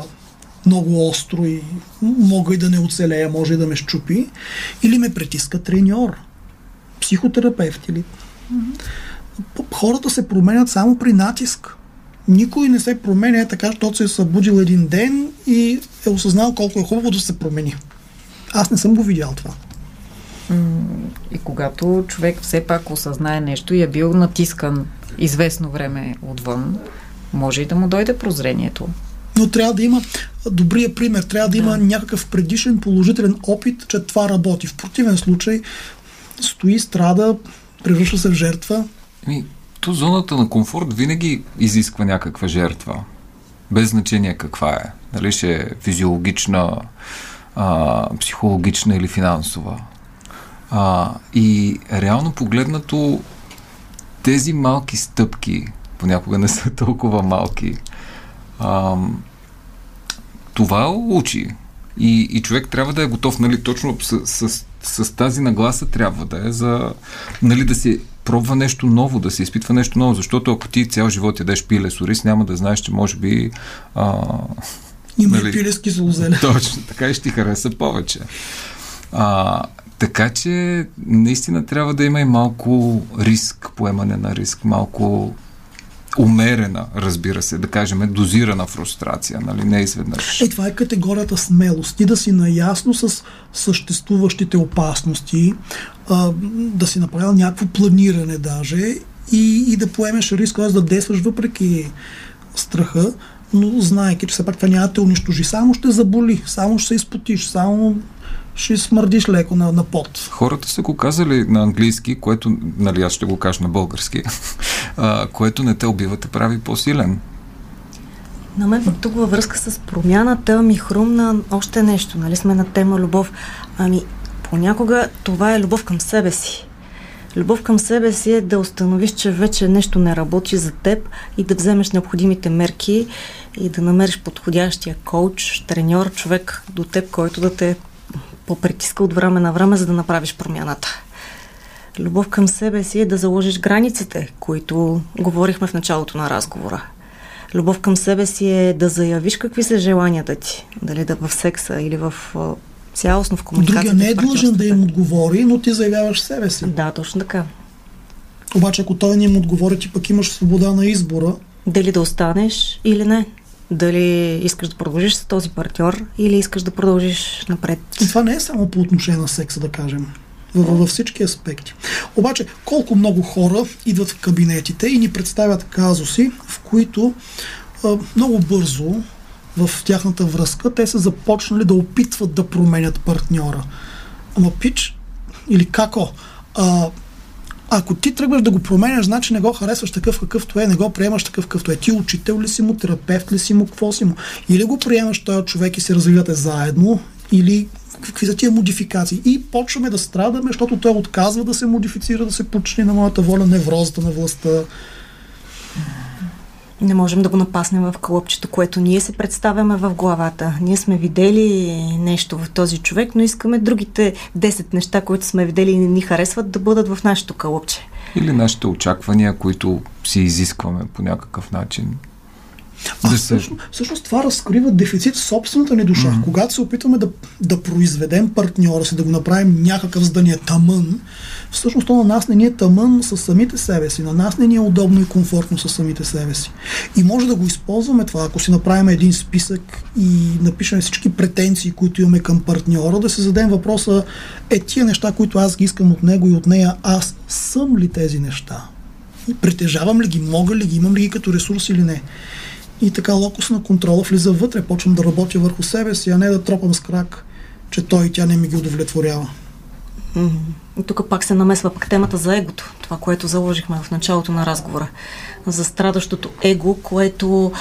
много остро и мога и да не оцелея, може и да ме щупи, или ме притиска треньор, психотерапевт или... Хората се променят само при натиск. Никой не се променя така, защото се е събудил един ден и е осъзнал колко е хубаво да се промени. Аз не съм го видял това. И когато човек все пак осъзнае нещо и е бил натискан известно време отвън, може и да му дойде прозрението. Но трябва да има добрия пример, трябва да, да. има някакъв предишен положителен опит, че това работи. В противен случай стои, страда, превръща се в жертва. Ми, то зоната на комфорт винаги изисква някаква жертва. Без значение каква е. Дали ще е физиологична, а, психологична или финансова. А, и реално погледнато тези малки стъпки, понякога не са [laughs] толкова малки, а, това учи. И, и човек трябва да е готов, нали, точно с, с, с тази нагласа трябва да е за, нали, да се пробва нещо ново, да се изпитва нещо ново, защото ако ти цял живот ядеш пиле с ориз, няма да знаеш, че може би а, има нали, пиле с киселозеле. Точно, така и ще ти хареса повече. А, така че наистина трябва да има и малко риск, поемане на риск, малко умерена, разбира се, да кажем, дозирана фрустрация, нали, не изведнъж. Е, това е категорията смелост. Ти да си наясно с съществуващите опасности, а, да си направил някакво планиране даже и, и да поемеш риск, да действаш въпреки страха, но знаеки, че все пак това няма да те унищожи. Само ще заболи, само ще се изпотиш, само ще смърдиш леко на, на пот. Хората са го казали на английски, което, нали аз ще го кажа на български, [laughs] а, което не те убива, те прави по-силен. На мен тук във връзка с промяната ми хрумна още нещо. Нали сме на тема любов. Ами, понякога това е любов към себе си. Любов към себе си е да установиш, че вече нещо не работи за теб и да вземеш необходимите мерки и да намериш подходящия коуч, треньор, човек до теб, който да те попритиска от време на време, за да направиш промяната. Любов към себе си е да заложиш границите, които говорихме в началото на разговора. Любов към себе си е да заявиш какви са желанията ти, дали да в секса или в цялостно в комуникацията. Другия не е длъжен да им отговори, но ти заявяваш себе си. Да, точно така. Обаче, ако той не им отговори, ти пък имаш свобода на избора. Дали да останеш или не дали искаш да продължиш с този партньор или искаш да продължиш напред. И това не е само по отношение на секса, да кажем. Във всички аспекти. Обаче, колко много хора идват в кабинетите и ни представят казуси, в които а, много бързо в тяхната връзка те са започнали да опитват да променят партньора. Ама пич или како? А, ако ти тръгваш да го променяш, значи не го харесваш такъв какъвто е, не го приемаш такъв какъвто е. Ти учител ли си му, терапевт ли си му, какво си му? Или го приемаш този човек и се развивате заедно, Или какви са тия модификации. И почваме да страдаме, защото той отказва да се модифицира, да се почни на моята воля, неврозата на властта. Не можем да го напаснем в кълъпчето, което ние се представяме в главата. Ние сме видели нещо в този човек, но искаме другите 10 неща, които сме видели и не ни харесват, да бъдат в нашето кълъпче. Или нашите очаквания, които си изискваме по някакъв начин. А, да се... всъщност, всъщност това разкрива дефицит в собствената ни душа. Mm-hmm. Когато се опитваме да, да произведем партньора си, да го направим някакъв, за да ни е тъмън, всъщност то на нас не ни е тъмън с самите себе си, на нас не ни е удобно и комфортно с самите себе си. И може да го използваме това, ако си направим един списък и напишем всички претенции, които имаме към партньора, да се зададем въпроса, е тия неща, които аз ги искам от него и от нея, аз съм ли тези неща? Притежавам ли ги, мога ли ги, имам ли ги като ресурс или не? И така локус на контрола влиза вътре, почвам да работя върху себе си, а не да тропам с крак, че той и тя не ми ги удовлетворява. И тук пак се намесва пък темата за егото, това, което заложихме в началото на разговора. За страдащото его, което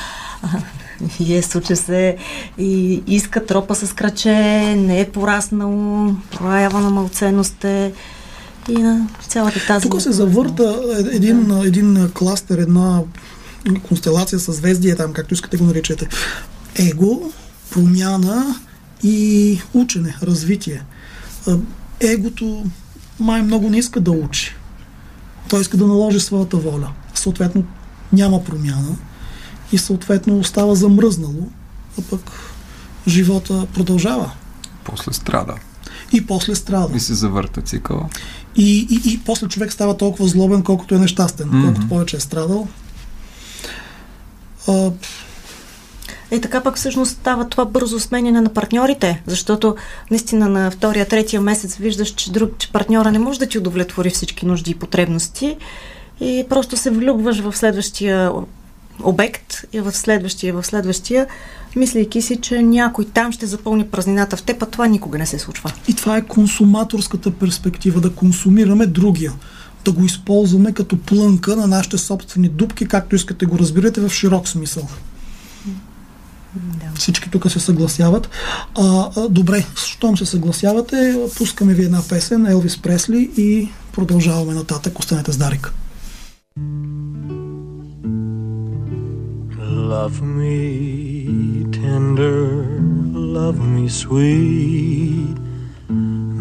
[laughs] е случи се и иска тропа с краче, не е пораснало, проява на малценност е и на цялата тази... Тук се завърта един, един кластер, една констелация с звезди, там, както искате го наричате. Его, промяна и учене, развитие. Егото май много не иска да учи. Той иска да наложи своята воля. Съответно, няма промяна и съответно остава замръзнало, а пък живота продължава. После страда. И после страда. И се завърта цикъла. И, и, и после човек става толкова злобен, колкото е нещастен. Mm-hmm. Колкото повече е страдал, и така пък всъщност става това бързо сменяне на партньорите, защото наистина на втория, третия месец виждаш, че, друг, че партньора не може да ти удовлетвори всички нужди и потребности и просто се влюбваш в следващия обект и в следващия, в следващия, мислейки си, че някой там ще запълни празнината в теб, а това никога не се случва. И това е консуматорската перспектива, да консумираме другия да го използваме като плънка на нашите собствени дубки, както искате го разбирате в широк смисъл. Да. Всички тук се съгласяват. А, а, добре, щом се съгласявате, пускаме ви една песен, Елвис Пресли и продължаваме нататък. Останете с Дарик. Love me tender, love me sweet,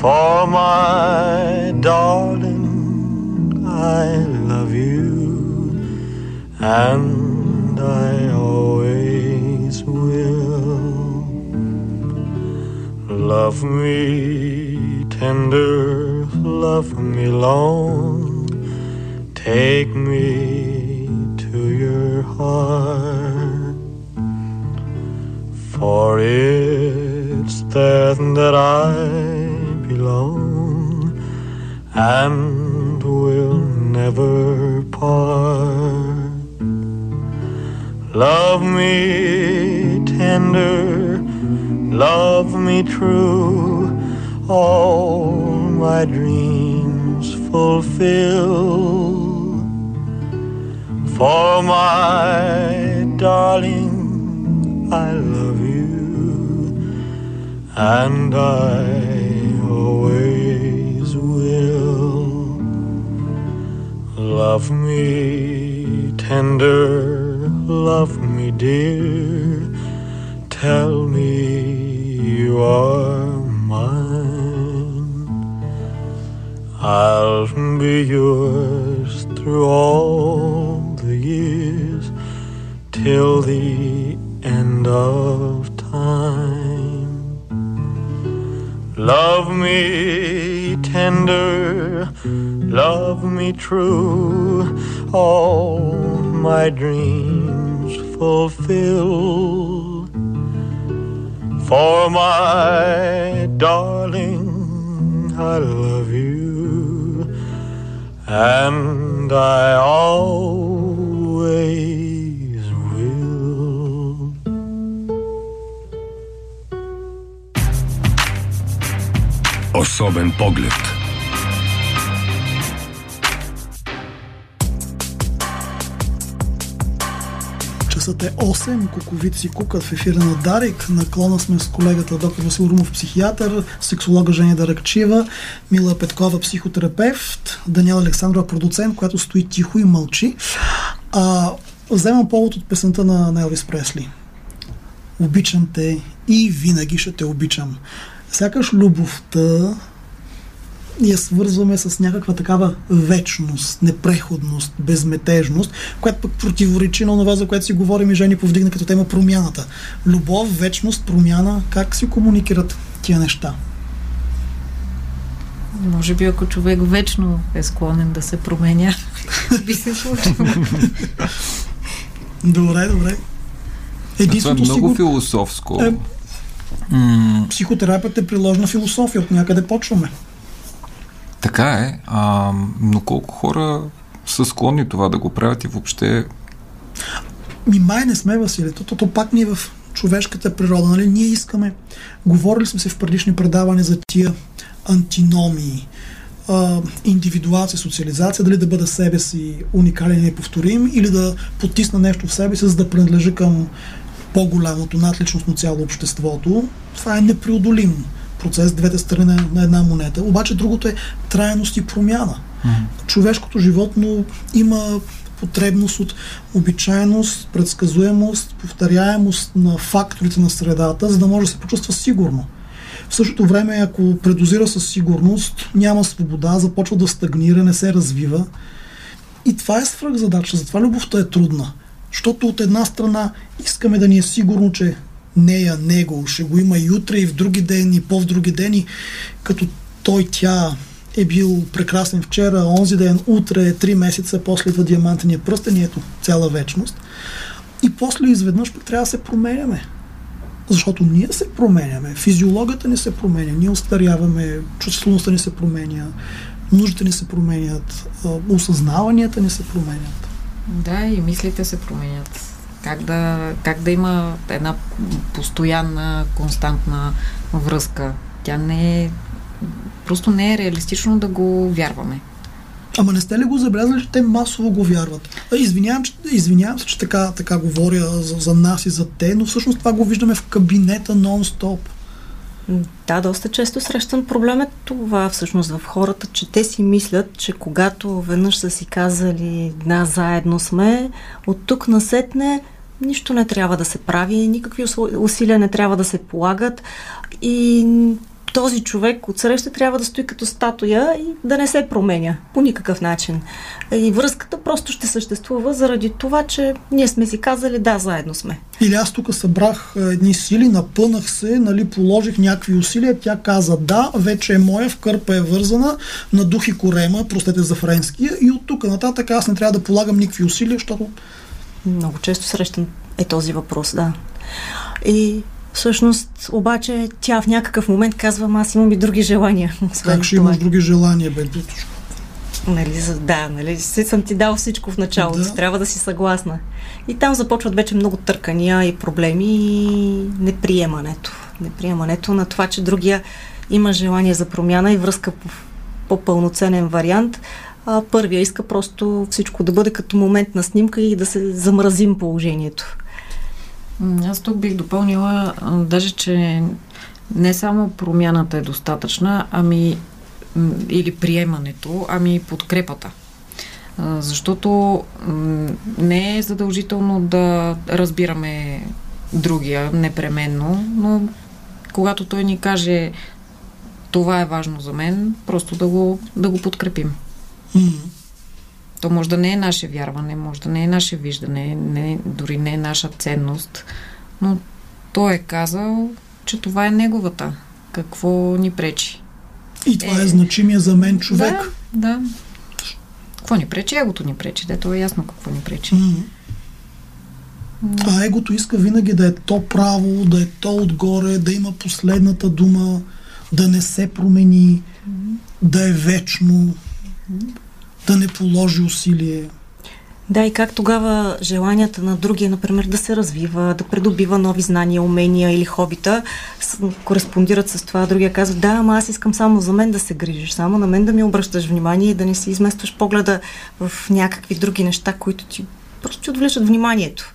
For my darling, I love you and I always will. Love me tender, love me long, take me to your heart, for it's there that I and will never part. Love me tender, love me true, all my dreams fulfill. For my darling, I love you, and I Love me tender love me, dear. Tell me you are mine. I'll be yours through all the years till the end of time. Love me tender, Love me true, all my dreams fulfill. For my darling, I love you, and I always. Osoben pogled. Часът е 8, куковици кукат в ефира на Дарик. Наклона сме с колегата доктор Васил Румов, психиатър, сексолога Женя Даракчива, Мила Петкова, психотерапевт, Даниел Александрова, продуцент, която стои тихо и мълчи. А, вземам повод от песента на, на Елвис Пресли. Обичам те и винаги ще те обичам. Сякаш любовта ние свързваме с някаква такава вечност, непреходност, безметежност, която пък противоречи на това, за което си говорим и Жени повдигна като тема промяната. Любов, вечност, промяна, как си комуникират тия неща? Може би ако човек вечно е склонен да се променя, [laughs] би се случило. добре, добре. Единството това е много сигур... философско. Е, психотерапията е приложна философия, от някъде почваме. Така е, а, но колко хора са склонни това да го правят и въобще... Ми май не сме, Василе. То, то пак ни е в човешката природа. Нали? Ние искаме... Говорили сме се в предишни предавания за тия антиномии, а, индивидуация, социализация, дали да бъда себе си уникален и неповторим или да потисна нещо в себе си, за да принадлежа към по-голямото надличностно цяло обществото. Това е непреодолимо процес, двете страни на една монета. Обаче другото е трайност и промяна. Mm-hmm. Човешкото животно има потребност от обичайност, предсказуемост, повторяемост на факторите на средата, за да може да се почувства сигурно. В същото време, ако предозира със сигурност, няма свобода, започва да стагнира, не се развива. И това е свръхзадача, затова любовта е трудна. Защото от една страна искаме да ни е сигурно, че нея, него, ще го има и утре, и в други ден, и по-в други дени, като той, тя е бил прекрасен вчера, онзи ден, утре, три месеца, после идва диамантения пръстен и ето цяла вечност. И после изведнъж пък трябва да се променяме. Защото ние се променяме, физиологията ни се променя, ние остаряваме, чувствителността ни се променя, нуждите ни се променят, осъзнаванията ни се променят. Да, и мислите се променят как да, как да има една постоянна, константна връзка. Тя не е. Просто не е реалистично да го вярваме. Ама не сте ли го забелязали, че те масово го вярват? Извинявам, че, извинявам се, че така, така говоря за, за нас и за те, но всъщност това го виждаме в кабинета нон-стоп. Да, доста често срещан проблем е това всъщност в хората, че те си мислят, че когато веднъж са си казали да, заедно сме, от тук насетне нищо не трябва да се прави, никакви усилия не трябва да се полагат и този човек от среща трябва да стои като статуя и да не се променя по никакъв начин. И връзката просто ще съществува заради това, че ние сме си казали да, заедно сме. Или аз тук събрах едни сили, напънах се, нали, положих някакви усилия, тя каза да, вече е моя, в кърпа е вързана, на дух и корема, простете за френския, и от тук нататък аз не трябва да полагам никакви усилия, защото много често срещан е този въпрос, да. И всъщност, обаче, тя в някакъв момент казва, аз имам и други желания. Как ще имаш други желания, бе, Дутушко? Нали, да, нали, си съм ти дал всичко в началото, да. трябва да си съгласна. И там започват вече много търкания и проблеми и неприемането. Неприемането на това, че другия има желание за промяна и връзка по, по пълноценен вариант, а, първия иска просто всичко да бъде като моментна снимка и да се замразим положението. Аз тук бих допълнила, даже, че не само промяната е достатъчна, ами или приемането, ами и подкрепата. Защото не е задължително да разбираме другия непременно, но когато той ни каже това е важно за мен, просто да го, да го подкрепим. То може да не е наше вярване, може да не е наше виждане, не, дори не е наша ценност, но той е казал, че това е неговата. Какво ни пречи? И това е, е значимия за мен човек. Да, да. Какво ни пречи? Егото ни пречи. Дето е ясно какво ни пречи. Mm-hmm. А егото иска винаги да е то право, да е то отгоре, да има последната дума, да не се промени, да е вечно, да не положи усилие. Да, и как тогава желанията на другия, например, да се развива, да придобива нови знания, умения или хобита, кореспондират с това. Другия казва, да, ама аз искам само за мен да се грижиш, само на мен да ми обръщаш внимание и да не си изместваш погледа в някакви други неща, които ти просто ти отвличат вниманието.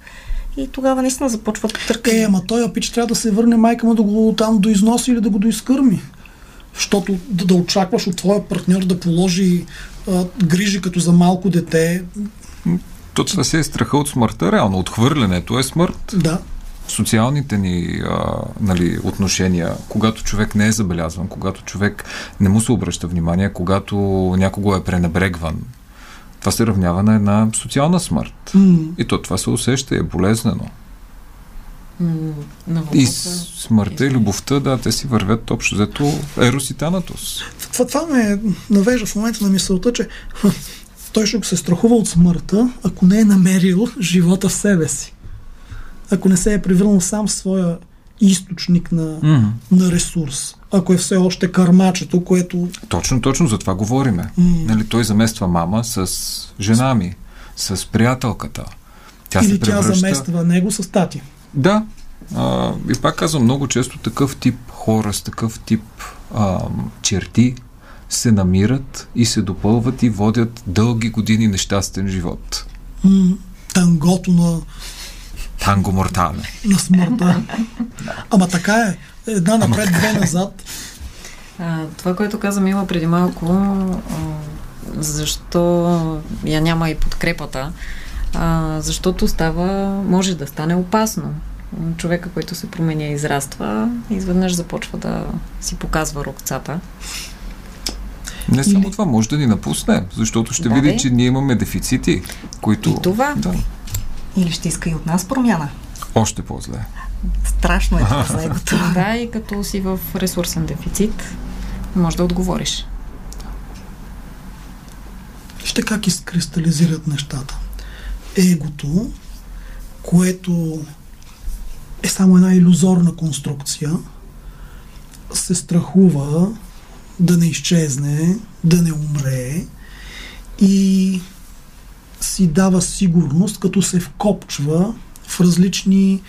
И тогава наистина започват търкане. Е, ама той апич трябва да се върне майка му да го там доизноси или да го доизкърми. Защото да, да очакваш от твоя партньор да положи а, грижи като за малко дете, То това се е страха от смъртта, реално. Отхвърлянето е смърт. да. Социалните ни а, нали, отношения, когато човек не е забелязван, когато човек не му се обръща внимание, когато някого е пренебрегван, това се равнява на една социална смърт. М. И то това се усеща е болезнено. На И въпроса, с- смъртта и любовта, да, те си вървят общо взето ерос и танатос. Това, това ме навежда в момента на мисълта, че той ще се страхува от смъртта, ако не е намерил живота в себе си. Ако не се е превърнал сам в своя източник на, М. на ресурс. Ако е все още кармачето, което Точно, точно за това говориме. М. Нали, той замества мама с жена ми, с приятелката. Тя или се тя превръща... замества него с тати. Да. А, и пак казвам, много често такъв тип хора с такъв тип а, черти се намират и се допълват и водят дълги години нещастен живот. М, Тангото на, Танго мортале. на смъртта. Ама така е. Една напред, две назад. А, това, което каза Мила преди малко, защо я няма и подкрепата, а, защото става, може да стане опасно. Човека, който се променя и израства, изведнъж започва да си показва рукцата. Не само Или- това, може да ни напусне, защото ще Да, види, бе. че ние имаме дефицити, които... И това. Да, Или ще иска и от нас промяна. още по-зле. Страшно е това [laughs] за егото. Да, и като си в ресурсен дефицит, може да отговориш. Вижте как изкристализират нещата. Егото, което е само една иллюзорна конструкция, се страхува да не изчезне, да не умре и си дава сигурност, като се вкопчва в различни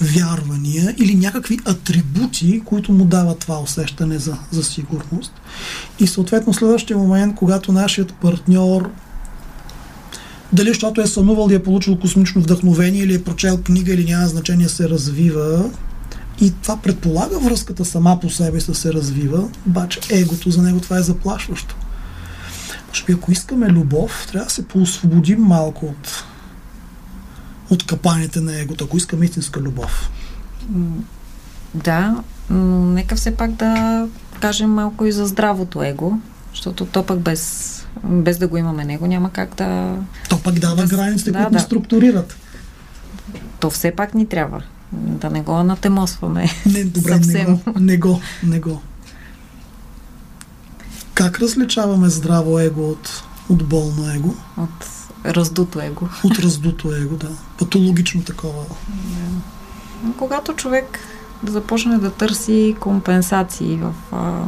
вярвания или някакви атрибути, които му дават това усещане за, за сигурност. И съответно следващия момент, когато нашият партньор дали защото е сънувал и е получил космично вдъхновение или е прочел книга или няма значение се развива и това предполага връзката сама по себе си се развива, обаче егото за него това е заплашващо. Може би ако искаме любов, трябва да се поосвободим малко от, от капаните на егото, ако искаме истинска любов. Да, но нека все пак да кажем малко и за здравото его, защото то пък без, без да го имаме него няма как да... То пък дава Да, границите, да, които да. структурират. То все пак ни трябва. Да не го натемосваме. Не, добре, не Съвсем. го, не го, не го. Как различаваме здраво его от, от болно его? От раздуто его. От раздуто его, да. Патологично такова. Но Когато човек да започне да търси компенсации в а,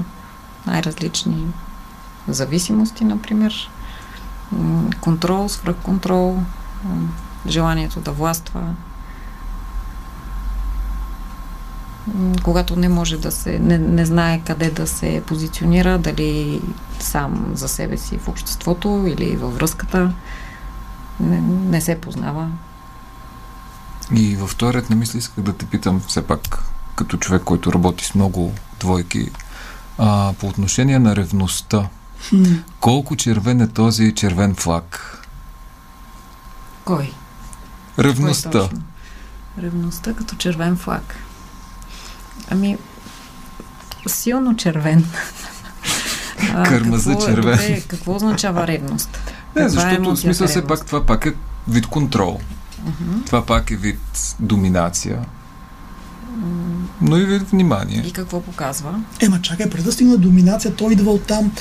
най-различни зависимости, например, контрол, свръхконтрол, желанието да властва, когато не може да се, не, не знае къде да се позиционира, дали сам за себе си в обществото или във връзката, не, не се познава. И във вторият на мисли исках да те питам, все пак, като човек, който работи с много двойки, а, по отношение на ревността. Хм. Колко червен е този червен флаг? Кой? Ревността. Кой точно? Ревността като червен флаг. Ами, силно червен. [laughs] Кърма за е- червен. Добре, какво означава ревност? Не, Каква е защото в емоцията смисъл все пак това пак е вид контрол. Мгм. Това пак е вид доминация. Но и вид внимание. И какво показва? Ема чакай, преди да стигне до доминация, той идва от там.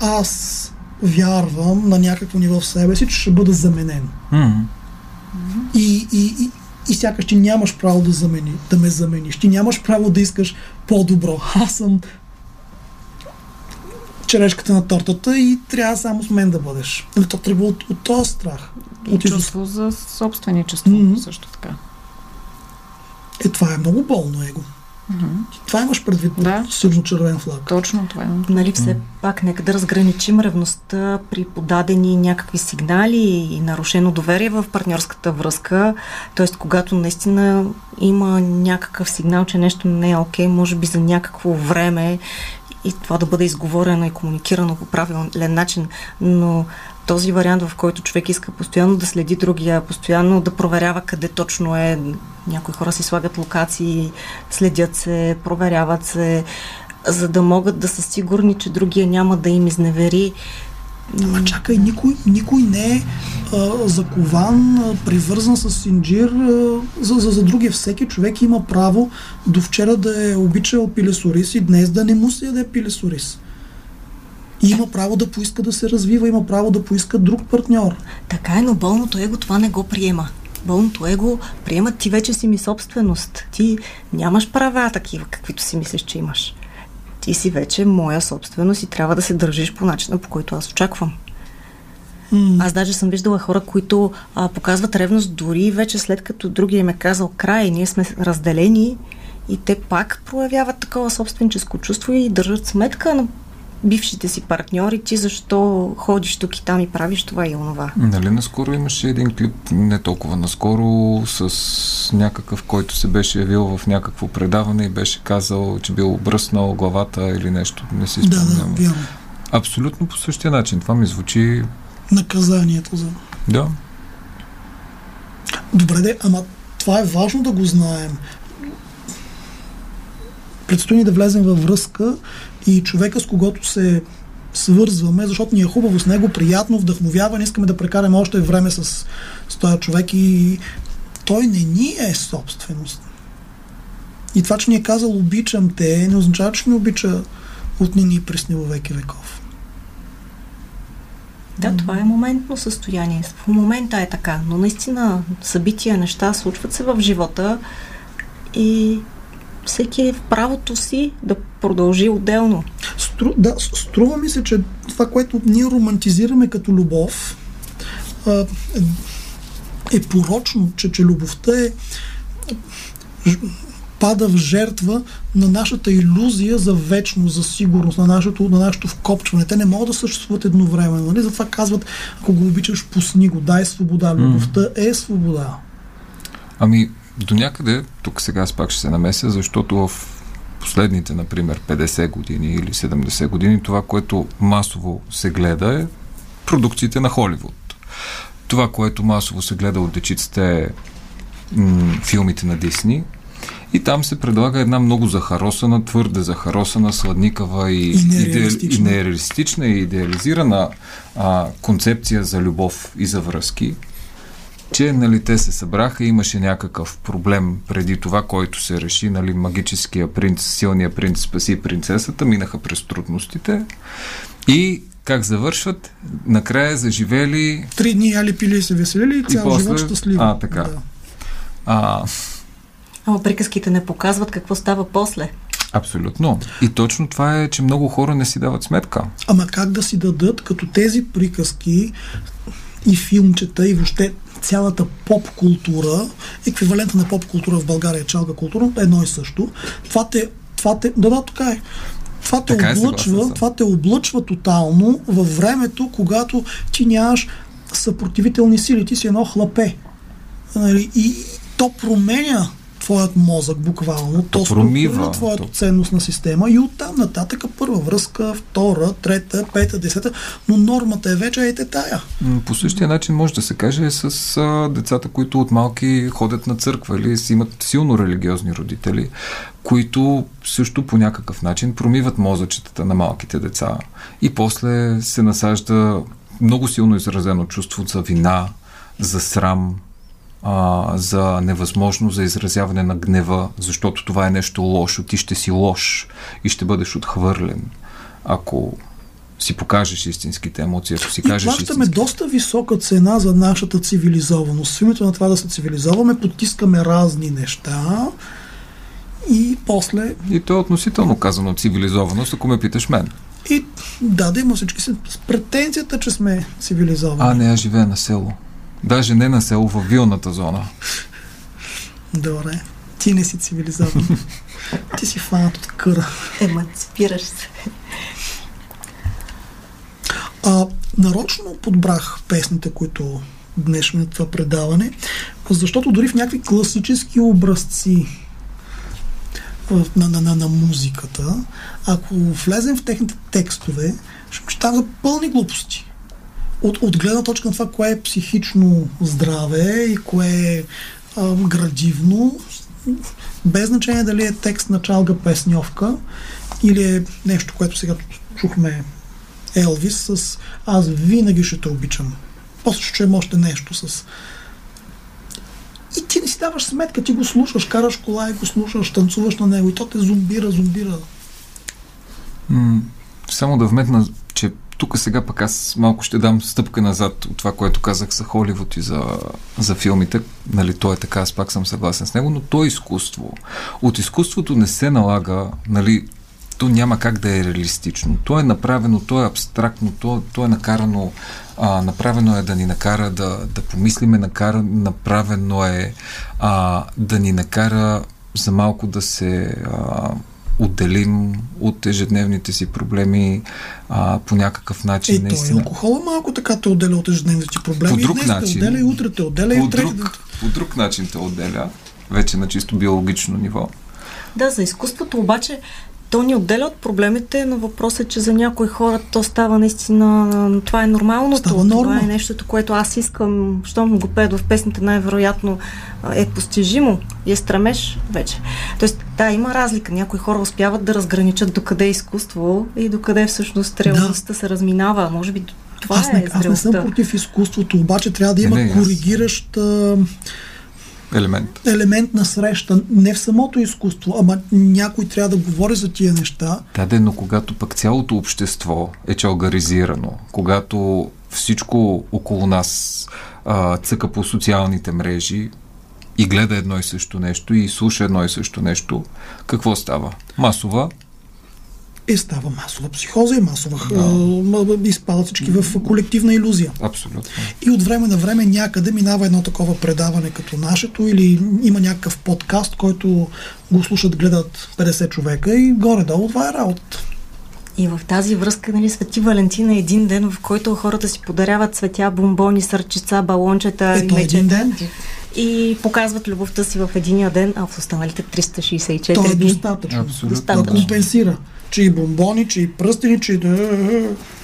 Аз вярвам на някакво ниво в себе си, че ще бъда заменен. И и, и, и, и сякаш ти нямаш право да, замени, да ме замениш. Ти нямаш право да искаш по-добро. Аз съм черешката на тортата и трябва само с мен да бъдеш. Нали, то трябва от, от този страх. И от чувство за собственичество mm-hmm. също така. Е, това е много болно его. Mm-hmm. Това имаш предвид да. силно-червен флаг. Точно това е. Нали, все mm. пак, нека да разграничим ревността при подадени някакви сигнали и нарушено доверие в партньорската връзка. Тоест, когато наистина има някакъв сигнал, че нещо не е окей, може би за някакво време и това да бъде изговорено и комуникирано по правилен начин, но този вариант, в който човек иска постоянно да следи другия, постоянно да проверява къде точно е. Някои хора си слагат локации, следят се, проверяват се, за да могат да са сигурни, че другия няма да им изневери. Ама чакай, никой, никой не е а, закован, а, привързан с инжир а, за, за, за другия. Всеки човек има право до вчера да е обичал пилесорис и днес да не му се яде пилесорис. Има право да поиска да се развива, има право да поиска друг партньор. Така е, но болното его това не го приема. Болното его приема ти вече си ми собственост. Ти нямаш права такива, каквито си мислиш, че имаш. Ти си вече моя собственост и трябва да се държиш по начина, по който аз очаквам. Аз даже съм виждала хора, които а, показват ревност дори вече след като другия им е казал край, ние сме разделени и те пак проявяват такова собственическо чувство и държат сметка на бившите си партньори, ти защо ходиш тук и там и правиш това и онова. Нали наскоро имаше един клип, не толкова наскоро, с някакъв, който се беше явил в някакво предаване и беше казал, че бил бръснал главата или нещо, не си спомням. Да, да, Абсолютно по същия начин. Това ми звучи... Наказанието за... Да. Добре, де, ама това е важно да го знаем. Предстои ни да влезем във връзка и човека, с когото се свързваме, защото ни е хубаво с него, приятно, вдъхновява, не искаме да прекараме още време с, с този човек и той не ни е собственост. И това, че ни е казал обичам те, не означава, че ни обича от нини пресни във веки веков. Да, това е моментно състояние. В момента е така, но наистина събития, неща случват се в живота и всеки е в правото си да продължи отделно. Стру, да, струва ми се, че това, което ние романтизираме като любов, е, е порочно, че, че любовта е пада в жертва на нашата иллюзия за вечност, за сигурност, на нашето, на нашето вкопчване. Те не могат да съществуват едновременно. Нали? Затова казват, ако го обичаш, пусни го, дай свобода. Любовта mm. е свобода. Ами, до някъде, тук сега аз пак ще се намеся, защото в последните, например, 50 години или 70 години, това, което масово се гледа е продукциите на Холивуд. Това, което масово се гледа от дечиците е м- филмите на Дисни. И там се предлага една много захаросана, твърде захаросана, сладникава и, и нереалистична, и, нереалистична и идеализирана а, концепция за любов и за връзки че нали, те се събраха, имаше някакъв проблем преди това, който се реши, нали, магическия принц, силния принц спаси принцесата, минаха през трудностите и как завършват? Накрая заживели... Три дни яли пили и се веселили и цял после... живот щастливо. А, така. Да. А... Ама приказките не показват какво става после. Абсолютно. И точно това е, че много хора не си дават сметка. Ама как да си дадат, като тези приказки и филмчета и въобще цялата поп-култура, еквивалента на поп-култура в България е чалга култура, едно и също. Това те, това те, да, да, така е. Това те, така е, облъчва, е, това те облъчва тотално във времето, когато ти нямаш съпротивителни сили, ти си едно хлапе. Нали, и то променя твоят мозък буквално, то, то промива твоята то... ценностна система и оттам нататък първа връзка, втора, трета, пета, десета, но нормата е вече ете тая. По същия начин може да се каже с а, децата, които от малки ходят на църква или имат силно религиозни родители, които също по някакъв начин промиват мозъчетата на малките деца и после се насажда много силно изразено чувство за вина, за срам, а, за невъзможност за изразяване на гнева, защото това е нещо лошо. Ти ще си лош и ще бъдеш отхвърлен, ако си покажеш истинските емоции, ако си и кажеш плащаме истински... доста висока цена за нашата цивилизованост. В името на това да се цивилизоваме, потискаме разни неща и после... И то е относително казано цивилизованост, ако ме питаш мен. И да, да има всички с претенцията, че сме цивилизовани. А, не, аз живея на село. Даже не на село, в вилната зона. Добре. Ти не си цивилизован. [laughs] Ти си фанат от къра. Емансипираш се. А, нарочно подбрах песните, които днес на това предаване, защото дори в някакви класически образци на, на, на, на музиката, ако влезем в техните текстове, ще става за пълни глупости. От, от гледна точка на това, кое е психично здраве и кое е а, градивно, без значение дали е текст на чалга песньовка или е нещо, което сега чухме Елвис с Аз винаги ще те обичам. После ще чуем още нещо с и ти не си даваш сметка, ти го слушаш, караш кола и го слушаш, танцуваш на него и то те зомбира, зомбира. Само да вметна, че тук сега пък аз малко ще дам стъпка назад от това, което казах за Холивуд и за, за филмите. Нали, то е така, аз пак съм съгласен с него, но то е изкуство. От изкуството не се налага, нали, то няма как да е реалистично. То е направено, то е абстрактно, то, то е накарано, а, направено е да ни накара да, да помислиме, накара, направено е а, да ни накара за малко да се а, отделим от ежедневните си проблеми а, по някакъв начин. Е, той наистина. алкохола малко така те отделя от ежедневните проблеми. По друг и днес начин. Те отделя и утре те отделя и по, утре. друг, по друг начин те отделя, вече на чисто биологично ниво. Да, за изкуството обаче то ни отделя от проблемите, но въпросът е, че за някои хора то става наистина, това е нормалното, Става норма. това е нещото, което аз искам, щом го пеят в песните, най-вероятно е постижимо и е стремеж вече. Тоест, да, има разлика. Някои хора успяват да разграничат докъде е изкуство и докъде всъщност реалността се разминава. Може би това аз, не, е аз не съм зрелостта. против изкуството, обаче трябва да има Не, не, аз- коригиращ а, Елемент. елемент на среща. Не в самото изкуство, ама някой трябва да говори за тия неща. Да, де, но когато пък цялото общество е чалгаризирано, когато всичко около нас а, цъка по социалните мрежи и гледа едно и също нещо и слуша едно и също нещо, какво става? Масова Е, става масова психоза и масова. Да. изпадат всички в колективна иллюзия. Абсолютно. И от време на време някъде минава едно такова предаване като нашето или има някакъв подкаст, който го слушат, гледат 50 човека и горе-долу това е работа. И в тази връзка, нали, Свети Валентин е един ден, в който хората си подаряват цветя, бомбони, сърчица, балончета и Ето мечета. един ден. И показват любовта си в единия ден, а в останалите 364 То е дни. достатъчно. Абсолютно. Да Достатъчно. компенсира. Че и бомбони, че и пръстени, че и да...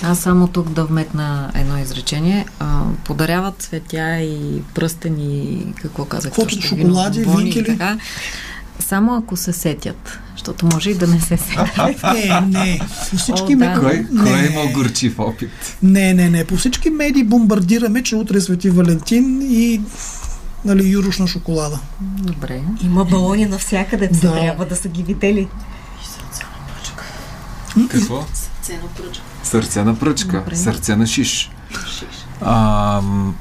Аз само тук да вметна едно изречение. А, подаряват цветя и пръстени, какво казах? Каквото шоколади, бомбони винкели. Така. Само ако се сетят, защото може и да не се сетят. Не, [laughs] не. По всички О, ме... да. Кой, не, кой е имал горчив опит? не, не, не. По всички медии бомбардираме, че утре е Свети Валентин и нали, юрошна шоколада. Добре. Има балони навсякъде, Да. трябва да са ги видели. Какво? Сърце на пръчка. Добре. Сърце на шиш. А, м,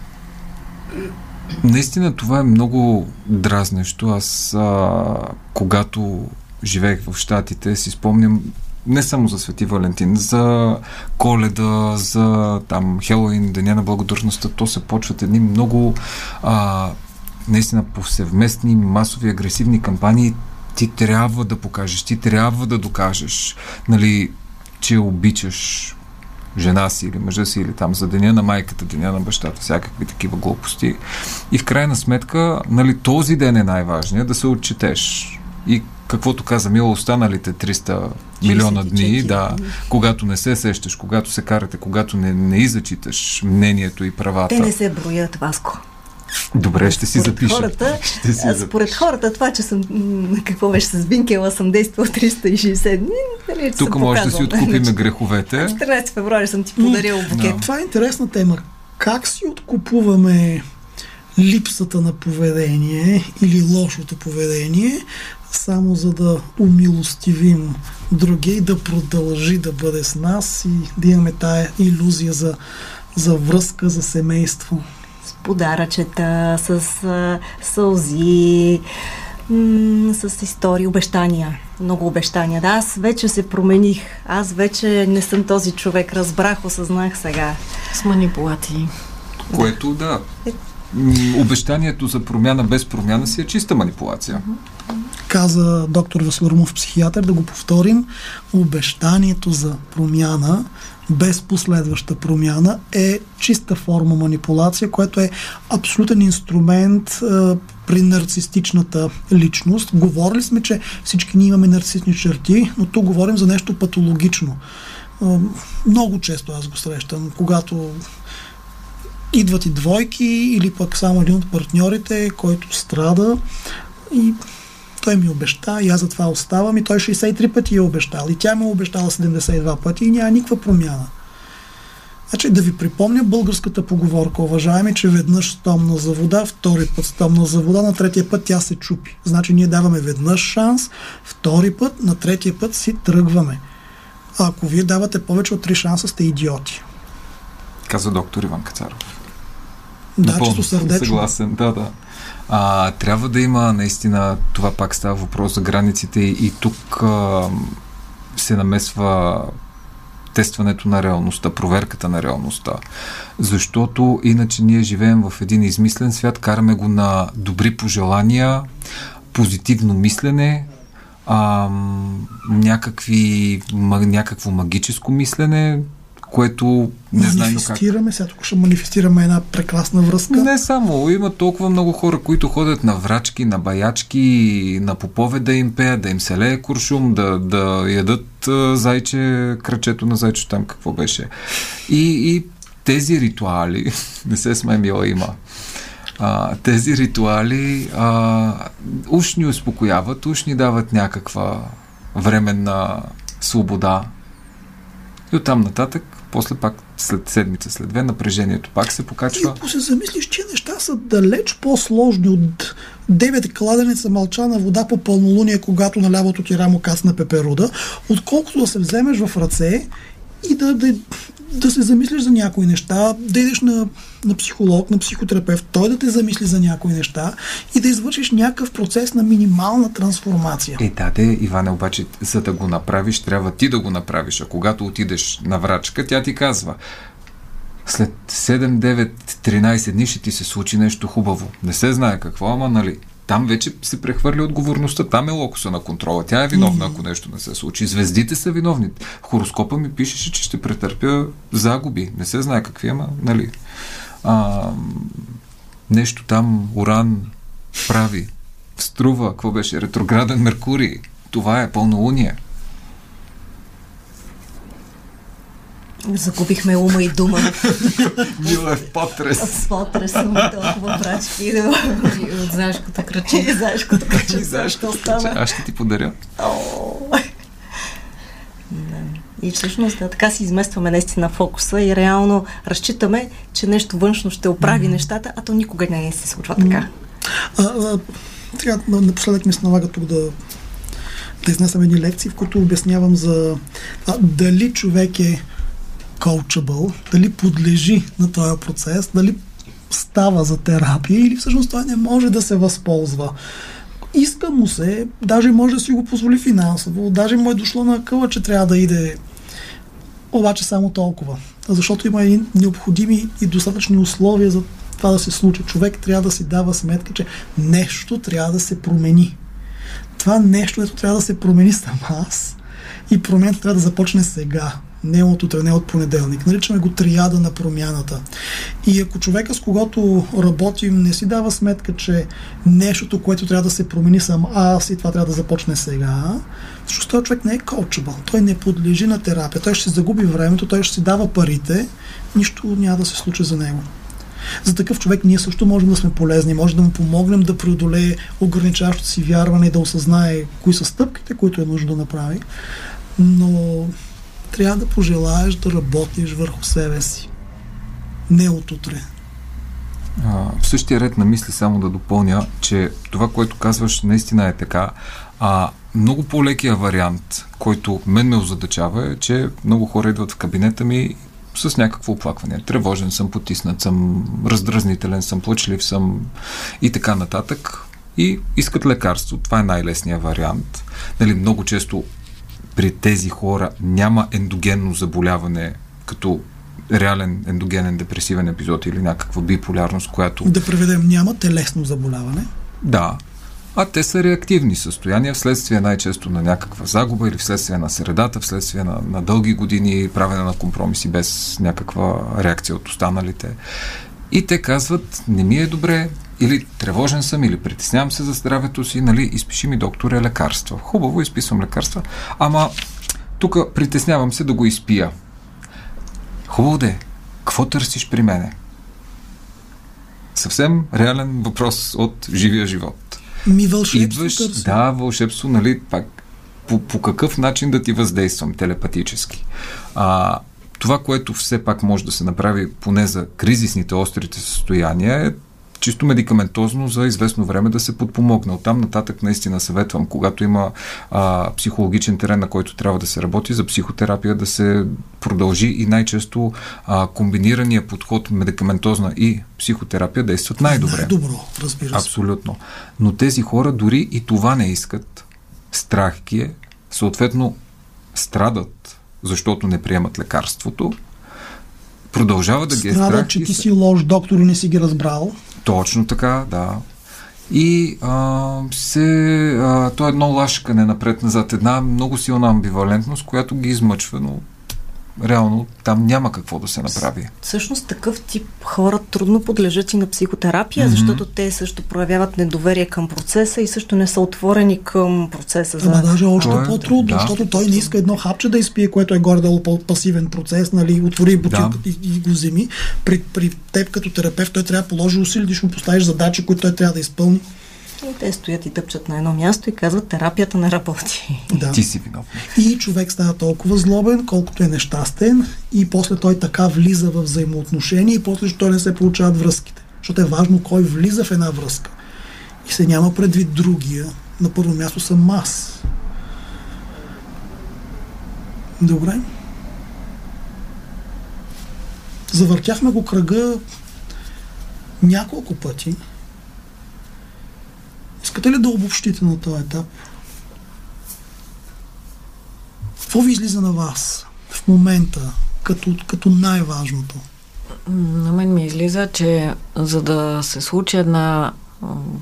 наистина това е много дразнещо. Аз, а, когато живеех в Штатите, си спомням не само за Свети Валентин, за Коледа, за там Хелоуин, Деня на благодарността, то се почват едни много а, наистина повсеместни, масови, агресивни кампании. Ти трябва да покажеш, ти трябва да докажеш, нали, че обичаш жена си или мъжа си или там за деня на майката, деня на бащата, всякакви такива глупости. И в крайна сметка, нали, този ден е най-важният, да се отчетеш. И каквото каза Мила, останалите 300 милиона дни, 64. да, когато не се сещаш, когато се карате, когато не, не изачиташ мнението и правата. Те не се броят, Васко. Добре, ще си Според запиша. Хората, [laughs] ще си а, запиша. според хората, това, че съм, какво беше с Бинкела, съм действал 360 дни, нали, Тук може да си откупим [laughs] нали, греховете. 14 февруари съм ти подарил букет. Това е интересна тема. Как си откупуваме липсата на поведение или лошото поведение, само за да умилостивим други и да продължи да бъде с нас и да имаме тая иллюзия за, за връзка, за семейство. Подаръчета, с сълзи, м- с истории, обещания. Много обещания. Да, аз вече се промених. Аз вече не съм този човек. Разбрах, осъзнах сега. С манипулации. Което, да. Е. Обещанието за промяна без промяна си е чиста манипулация. Каза доктор Василормов, психиатър, да го повторим. Обещанието за промяна без последваща промяна е чиста форма манипулация, което е абсолютен инструмент а, при нарцистичната личност. Говорили сме, че всички ние имаме нарцистични черти, но тук говорим за нещо патологично. А, много често аз го срещам, когато идват и двойки или пък само един от партньорите, който страда и той ми обеща и аз затова оставам и той 63 пъти е обещал и тя му е обещала 72 пъти и няма никаква промяна. Значи да ви припомня българската поговорка, уважаеми, че веднъж стомна за вода, втори път стомна за вода, на третия път тя се чупи. Значи ние даваме веднъж шанс, втори път, на третия път си тръгваме. А ако вие давате повече от три шанса, сте идиоти. Каза доктор Иван Кацаров. Да, чисто сърдечно. Съгласен, да, да. А, трябва да има наистина, това пак става въпрос за границите и тук а, се намесва тестването на реалността, проверката на реалността. Защото иначе ние живеем в един измислен свят, караме го на добри пожелания, позитивно мислене, а, някакви, някакво магическо мислене, което не знаем как. Манифестираме, сега тук ще манифестираме една прекрасна връзка. Не само, има толкова много хора, които ходят на врачки, на баячки, на попове да им пеят, да им се лее куршум, да, да ядат а, зайче, кръчето на зайче там какво беше. И, и тези ритуали, [laughs] не се сме мила има, а, тези ритуали а, уж ни успокояват, уж ни дават някаква временна свобода. И оттам нататък после пак след седмица, след две, напрежението пак се покачва. И ако се замислиш, че неща са далеч по-сложни от девет кладенеца мълчана вода по пълнолуние, когато на лявото ти рамо касна пеперуда, отколкото да се вземеш в ръце и да, да, да се замислиш за някои неща, да идеш на, на психолог, на психотерапевт, той да те замисли за някои неща и да извършиш някакъв процес на минимална трансформация. Е, да, де, Иване, обаче, за да го направиш, трябва ти да го направиш. А когато отидеш на врачка, тя ти казва, след 7, 9, 13 дни ще ти се случи нещо хубаво. Не се знае какво, ама нали, там вече се прехвърля отговорността. Там е локуса на контрола. Тя е виновна, ако нещо не се случи. Звездите са виновни. Хороскопа ми пишеше, че ще претърпя загуби. Не се знае какви, ама, нали. А, нещо там Уран прави. Струва, какво беше? Ретрограден Меркурий. Това е пълнолуние. Загубихме ума и дума. [laughs] Мила е в потрес. В потрес съм толкова брачки. И от заешкото кръче. И заешкото кръче. И заешкото кръче. Аз ще ти подаря. И всъщност да, така си изместваме наистина фокуса и реално разчитаме, че нещо външно ще оправи mm. нещата, а то никога не се случва така. А, а, сега напоследък ми се налага тук да да изнесам едни лекции, в които обяснявам за това, дали човек е coachable, дали подлежи на този процес, дали става за терапия или всъщност той не може да се възползва. Иска му се, даже може да си го позволи финансово, даже му е дошло на къла, че трябва да иде обаче само толкова. Защото има и необходими и достатъчни условия за това да се случи. Човек трябва да си дава сметка, че нещо трябва да се промени. Това нещо, което трябва да се промени съм аз и промяната трябва да започне сега не от утре, не от понеделник. Наричаме го триада на промяната. И ако човека с когото работим не си дава сметка, че нещото, което трябва да се промени съм аз и това трябва да започне сега, защото този човек не е коучабъл. Той не подлежи на терапия. Той ще си загуби времето, той ще си дава парите, нищо няма да се случи за него. За такъв човек ние също можем да сме полезни, може да му помогнем да преодолее ограничаващото си вярване да осъзнае кои са стъпките, които е нужно да направи. Но трябва да пожелаеш да работиш върху себе си. Не от утре. в същия ред на мисли само да допълня, че това, което казваш, наистина е така. А много по-лекия вариант, който мен ме озадачава е, че много хора идват в кабинета ми с някакво оплакване. Тревожен съм, потиснат съм, раздразнителен съм, плачлив съм и така нататък. И искат лекарство. Това е най-лесният вариант. Нали, много често при тези хора няма ендогенно заболяване, като реален ендогенен депресивен епизод или някаква биполярност, която... Да преведем, няма телесно заболяване. Да, а те са реактивни състояния вследствие най-често на някаква загуба или вследствие на средата, вследствие на, на дълги години правене на компромиси без някаква реакция от останалите. И те казват, не ми е добре, или тревожен съм, или притеснявам се за здравето си, нали, изпиши ми докторе лекарства. Хубаво, изписвам лекарства, ама тук притеснявам се да го изпия. Хубаво де, какво търсиш при мене? Съвсем реален въпрос от живия живот. Ми вълшебство Идваш, търси. Да, вълшебство, нали, пак по, по какъв начин да ти въздействам телепатически. А, това, което все пак може да се направи поне за кризисните острите състояния е чисто медикаментозно за известно време да се подпомогне. Оттам нататък наистина съветвам, когато има а, психологичен терен, на който трябва да се работи, за психотерапия да се продължи и най-често а, комбинирания подход медикаментозна и психотерапия действат най-добре. Най-добро, разбира се. Абсолютно. Но тези хора дори и това не искат. Страх ги е, съответно страдат, защото не приемат лекарството, продължава да ги е страх. че ти си лош доктор и не си ги разбрал. Точно така, да. И а, се, а, то е едно лашкане напред-назад, една много силна амбивалентност, която ги измъчва, но реално там няма какво да се направи. Всъщност такъв тип хора трудно подлежат и на психотерапия, mm-hmm. защото те също проявяват недоверие към процеса и също не са отворени към процеса. За... Ама даже още е, по-трудно, да, защото той не иска едно хапче да изпие, което е горе-долу по-пасивен процес, нали, отвори бутилката да. и, и го вземи. При, при теб като терапевт той трябва да положи усилия, да му поставиш задачи, които той трябва да изпълни. И те стоят и тъпчат на едно място и казват, терапията не работи. Да. Ти си виновен. И човек става толкова злобен, колкото е нещастен и после той така влиза в взаимоотношения и после той не се получават връзките. Защото е важно кой влиза в една връзка. И се няма предвид другия. На първо място съм аз. Добре. Завъртяхме го кръга няколко пъти. Искате ли да обобщите на този етап? Какво ви излиза на вас в момента като, като най-важното? На мен ми излиза, че за да се случи една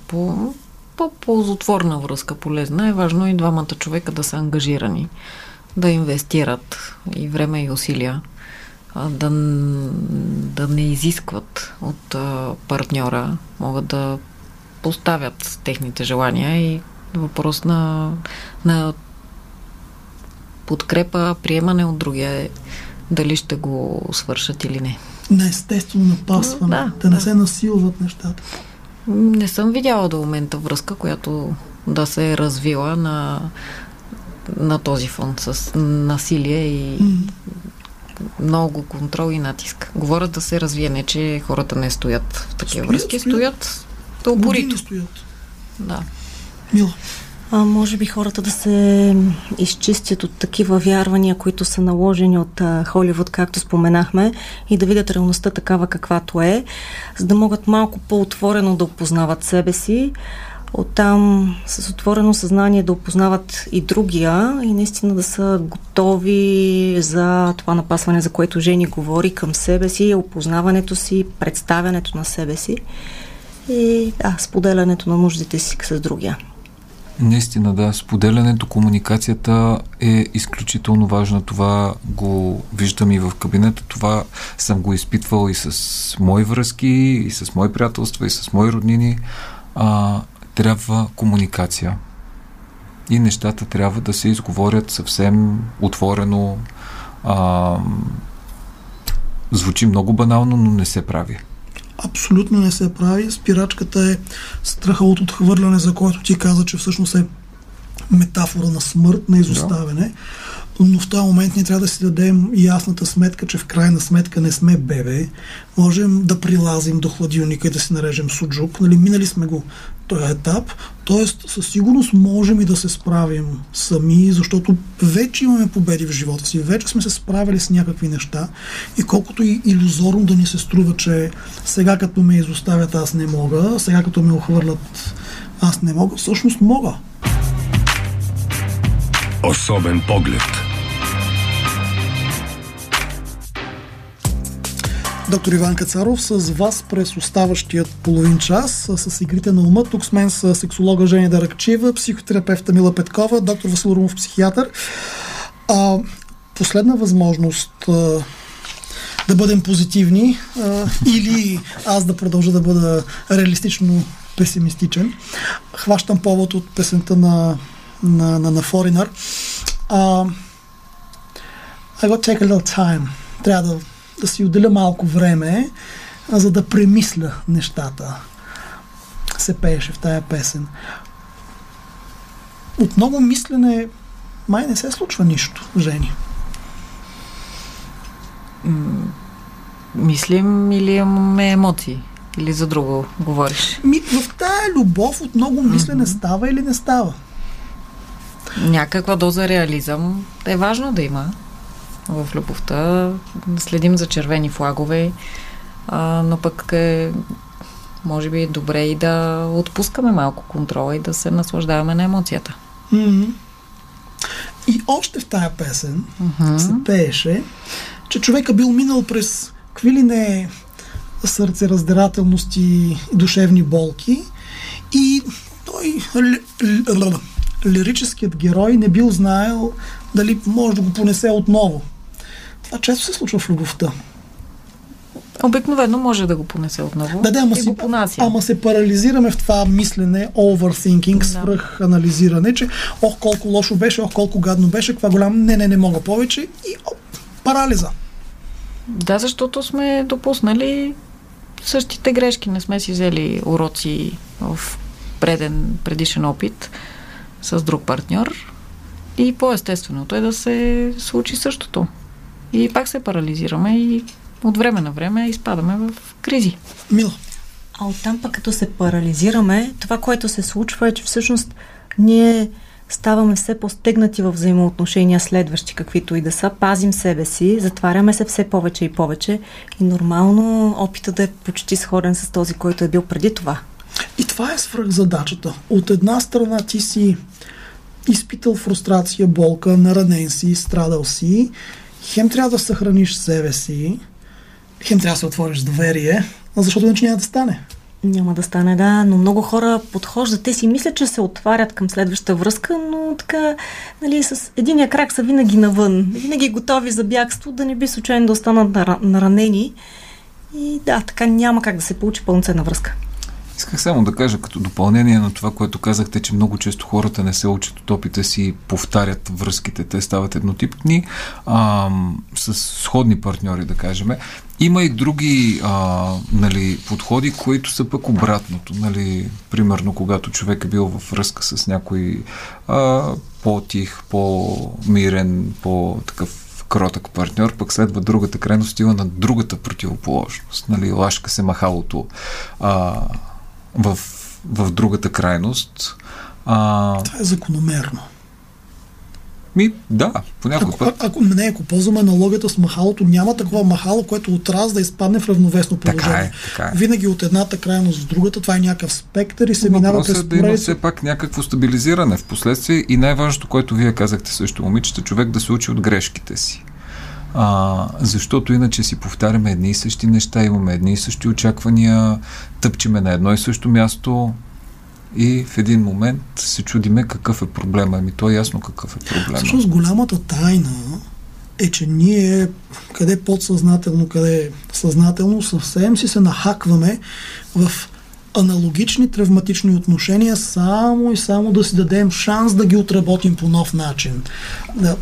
по, по-ползотворна връзка, полезна, е важно и двамата човека да са ангажирани, да инвестират и време и усилия, да, да не изискват от партньора, могат да поставят техните желания и въпрос на, на подкрепа, приемане от другия е дали ще го свършат или не. На естествено напасване, да, да, да не се насилват нещата. Не съм видяла до момента връзка, която да се е развила на, на този фон с насилие и mm. много контрол и натиск. Говорят да се развие, не че хората не стоят в такива стоят, връзки, стоят доста упорито. стоят. Да. Мила. А, може би хората да се изчистят от такива вярвания, които са наложени от а, Холивуд, както споменахме, и да видят реалността такава каквато е, за да могат малко по-отворено да опознават себе си, оттам с отворено съзнание да опознават и другия и наистина да са готови за това напасване, за което Жени говори към себе си, опознаването си, представянето на себе си и да, споделянето на нуждите си с другия. Наистина, да. Споделянето, комуникацията е изключително важна. Това го виждам и в кабинета. Това съм го изпитвал и с мои връзки, и с мои приятелства, и с мои роднини. А, трябва комуникация. И нещата трябва да се изговорят съвсем отворено. А, звучи много банално, но не се прави абсолютно не се прави. Спирачката е страха от отхвърляне, за който ти каза, че всъщност е метафора на смърт, на изоставяне. Да. Но в този момент ние трябва да си дадем ясната сметка, че в крайна сметка не сме бебе. Можем да прилазим до хладилника и да си нарежем суджук. Нали, минали сме го този етап. Тоест, със сигурност можем и да се справим сами, защото вече имаме победи в живота си, вече сме се справили с някакви неща и колкото и иллюзорно да ни се струва, че сега като ме изоставят аз не мога, сега като ме охвърлят аз не мога, всъщност мога. Особен поглед – Доктор Иван Кацаров с вас през оставащият половин час с игрите на ума. Тук с мен са сексолога Женя Даракчева, психотерапевта Мила Петкова, доктор Васил Румов, психиатър. А, последна възможност а, да бъдем позитивни а, или аз да продължа да бъда реалистично песимистичен. Хващам повод от песента на, на, на, на Foreigner. Uh, I got take a little time. Трябва да да си отделя малко време, за да премисля нещата. Се пееше в тая песен. От много мислене май не се случва нищо, Жени. мислим или имаме емоции? Или за друго говориш? Ми, в тая любов от много мислене mm-hmm. става или не става? Някаква доза реализъм е важно да има в любовта. Следим за червени флагове, а, но пък е може би е добре и да отпускаме малко контрола и да се наслаждаваме на емоцията. Mm-hmm. И още в тая песен mm-hmm. се пееше, че човека бил минал през какви ли не сърцераздирателности и душевни болки и той лирическият герой не бил знаел дали може да го понесе отново. Това често се случва в любовта. Обикновено може да го понесе отново. Да, да, ама, си, ама се парализираме в това мислене, overthinking, да. свръх анализиране, че ох колко лошо беше, ох колко гадно беше, каква голям, не, не, не мога повече и оп, парализа. Да, защото сме допуснали същите грешки, не сме си взели уроци в преден, предишен опит с друг партньор и по-естественото е да се случи същото. И пак се парализираме и от време на време изпадаме в кризи. Мила. А оттам пък като се парализираме, това, което се случва е, че всъщност ние ставаме все по-стегнати в взаимоотношения следващи, каквито и да са, пазим себе си, затваряме се все повече и повече и нормално опитът да е почти сходен с този, който е бил преди това. И това е свръх задачата. От една страна ти си изпитал фрустрация, болка, наранен си, страдал си хем трябва да съхраниш себе си, хем трябва да се отвориш доверие, защото иначе няма да стане. Няма да стане, да, но много хора подхождат. Те си мислят, че се отварят към следващата връзка, но така, нали, с единия крак са винаги навън. Винаги готови за бягство, да не би случайно да останат наранени. И да, така няма как да се получи пълноценна връзка. Исках само да кажа като допълнение на това, което казахте, че много често хората не се учат от опита си, повтарят връзките, те стават еднотипни, а, с сходни партньори, да кажем. Има и други а, нали, подходи, които са пък обратното. Нали, примерно, когато човек е бил в връзка с някой а, по-тих, по-мирен, по-такъв кротък партньор, пък следва другата крайност, стива на другата противоположност. Нали, лашка се махалото. А, в, в другата крайност. А... Това е закономерно. Ми, да, по някой ако, път. Ако, не, ако ползваме аналогията с махалото, няма такова махало, което от раз да изпадне в равновесно положение. Така е, така е. Винаги от едната крайност в другата, това е някакъв спектър и се минава през е да има все пак някакво стабилизиране в последствие и най-важното, което вие казахте също, момичета, човек да се учи от грешките си. А, защото иначе си повтаряме едни и същи неща, имаме едни и същи очаквания, тъпчеме на едно и също място и в един момент се чудиме какъв е проблема. Ами то е ясно какъв е проблема. Всъщност голямата тайна е, че ние къде подсъзнателно, къде съзнателно съвсем си се нахакваме в аналогични травматични отношения, само и само да си дадем шанс да ги отработим по нов начин. Да,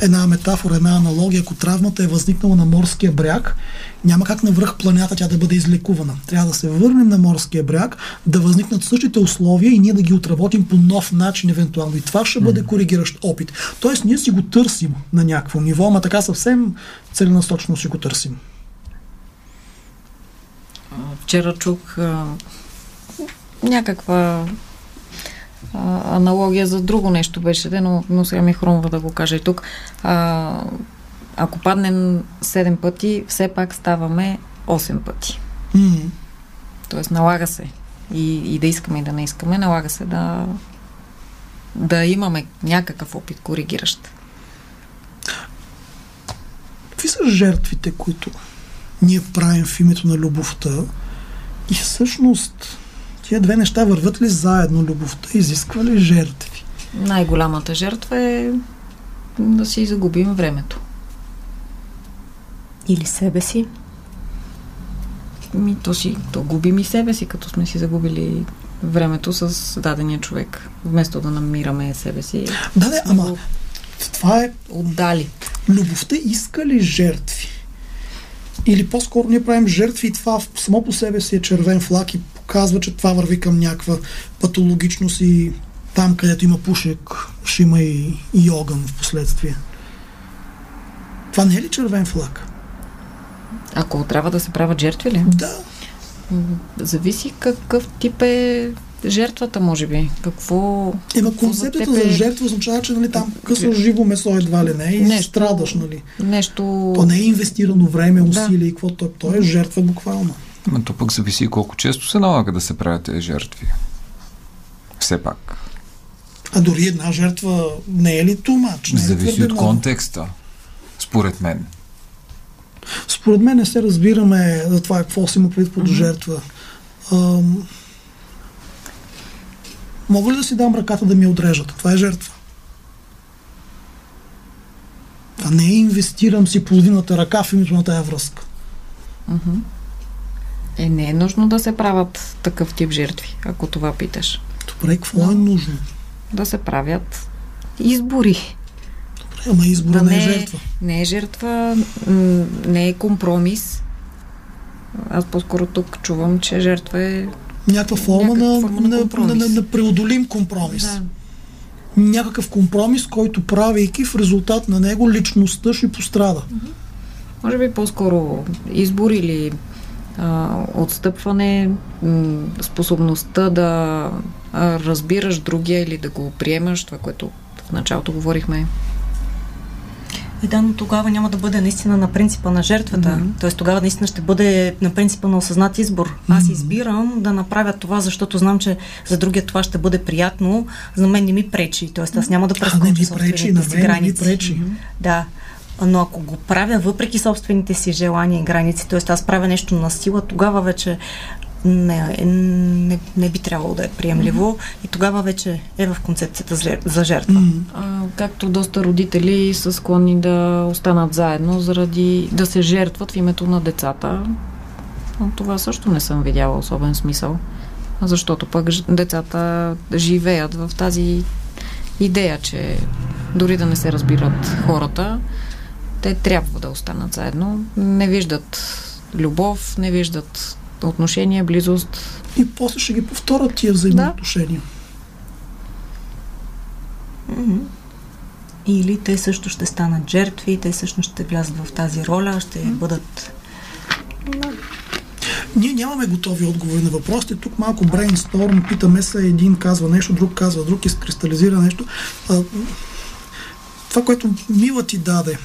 една метафора, една аналогия, ако травмата е възникнала на морския бряг, няма как на връх планета тя да бъде излекувана. Трябва да се върнем на морския бряг, да възникнат същите условия и ние да ги отработим по нов начин, евентуално. И това ще бъде коригиращ опит. Тоест, ние си го търсим на някакво ниво, ама така съвсем целенасочно си го търсим. Вчера чух а, някаква а, аналогия за друго нещо беше, но, но сега ми хрумва да го кажа и тук. А, ако паднем 7 пъти, все пак ставаме 8 пъти. Mm-hmm. Тоест налага се и, и да искаме и да не искаме, налага се да, да имаме някакъв опит коригиращ. Какви са жертвите, които ние правим в името на любовта и всъщност тия две неща върват ли заедно? Любовта изисква ли жертви? Най-голямата жертва е да си загубим времето. Или себе си. Ми, то си, то губим и себе си, като сме си загубили времето с дадения човек, вместо да намираме себе си. Да, да, ама това е... Отдали. Любовта иска ли жертви? Или по-скоро ние правим жертви и това само по себе си е червен флаг и показва, че това върви към някаква патологичност и там, където има пушек, ще има и, и огън в последствие. Това не е ли червен флаг? Ако трябва да се правят жертви ли? Да. Зависи какъв тип е жертвата, може би. Какво... Ема концепцията за, е... за жертва означава, че нали, там късно живо месо едва ли не и нещо, страдаш, нали? Нещо... То не е инвестирано време, усилие да. и какво то, то е жертва буквално. Но то пък зависи колко често се налага да се правят тези жертви. Все пак. А дори една жертва не е ли тумач? Не е зависи от контекста, според мен. Според мен не се разбираме за това какво си му предвид под mm-hmm. жертва. Ам... Мога ли да си дам ръката да ми отрежат? Това е жертва. А не инвестирам си половината ръка в името на тая връзка. Mm-hmm. Е, не е нужно да се правят такъв тип жертви, ако това питаш. Добре, какво Но, е нужно? Да се правят избори. Добре, ама избора да не, е жертва. Не е жертва, не е компромис. Аз по-скоро тук чувам, че жертва е някаква форма, на, форма на, на, на, на преодолим компромис. Да. Някакъв компромис, който правейки в резултат на него личността ще пострада. Може би по-скоро избор или а, отстъпване, способността да разбираш другия или да го приемаш, това, което в началото говорихме. И да, но тогава няма да бъде наистина на принципа на жертвата. Mm-hmm. Тоест тогава наистина ще бъде на принципа на осъзнат избор. Mm-hmm. Аз избирам да направя това, защото знам, че за другия това ще бъде приятно. За мен не ми пречи. Тоест аз няма да прескоча собствените си граници. пречи. Mm-hmm. Да. Но ако го правя въпреки собствените си желания и граници, т.е. аз правя нещо на сила, тогава вече не, не, не би трябвало да е приемливо mm-hmm. и тогава вече е в концепцията за жертва. Mm-hmm. А, както доста родители са склонни да останат заедно заради да се жертват в името на децата. Но това също не съм видяла особен смисъл. Защото пък децата живеят в тази идея, че дори да не се разбират хората, те трябва да останат заедно. Не виждат любов, не виждат отношения, близост. И после ще ги повторят тия взаимоотношения. Да. Или те също ще станат жертви, те също ще влязат в тази роля, ще mm-hmm. бъдат... Ние нямаме готови отговори на въпросите. Тук малко брейнсторм, питаме се, един казва нещо, друг казва друг, изкристализира нещо. Това, което Мила ти даде,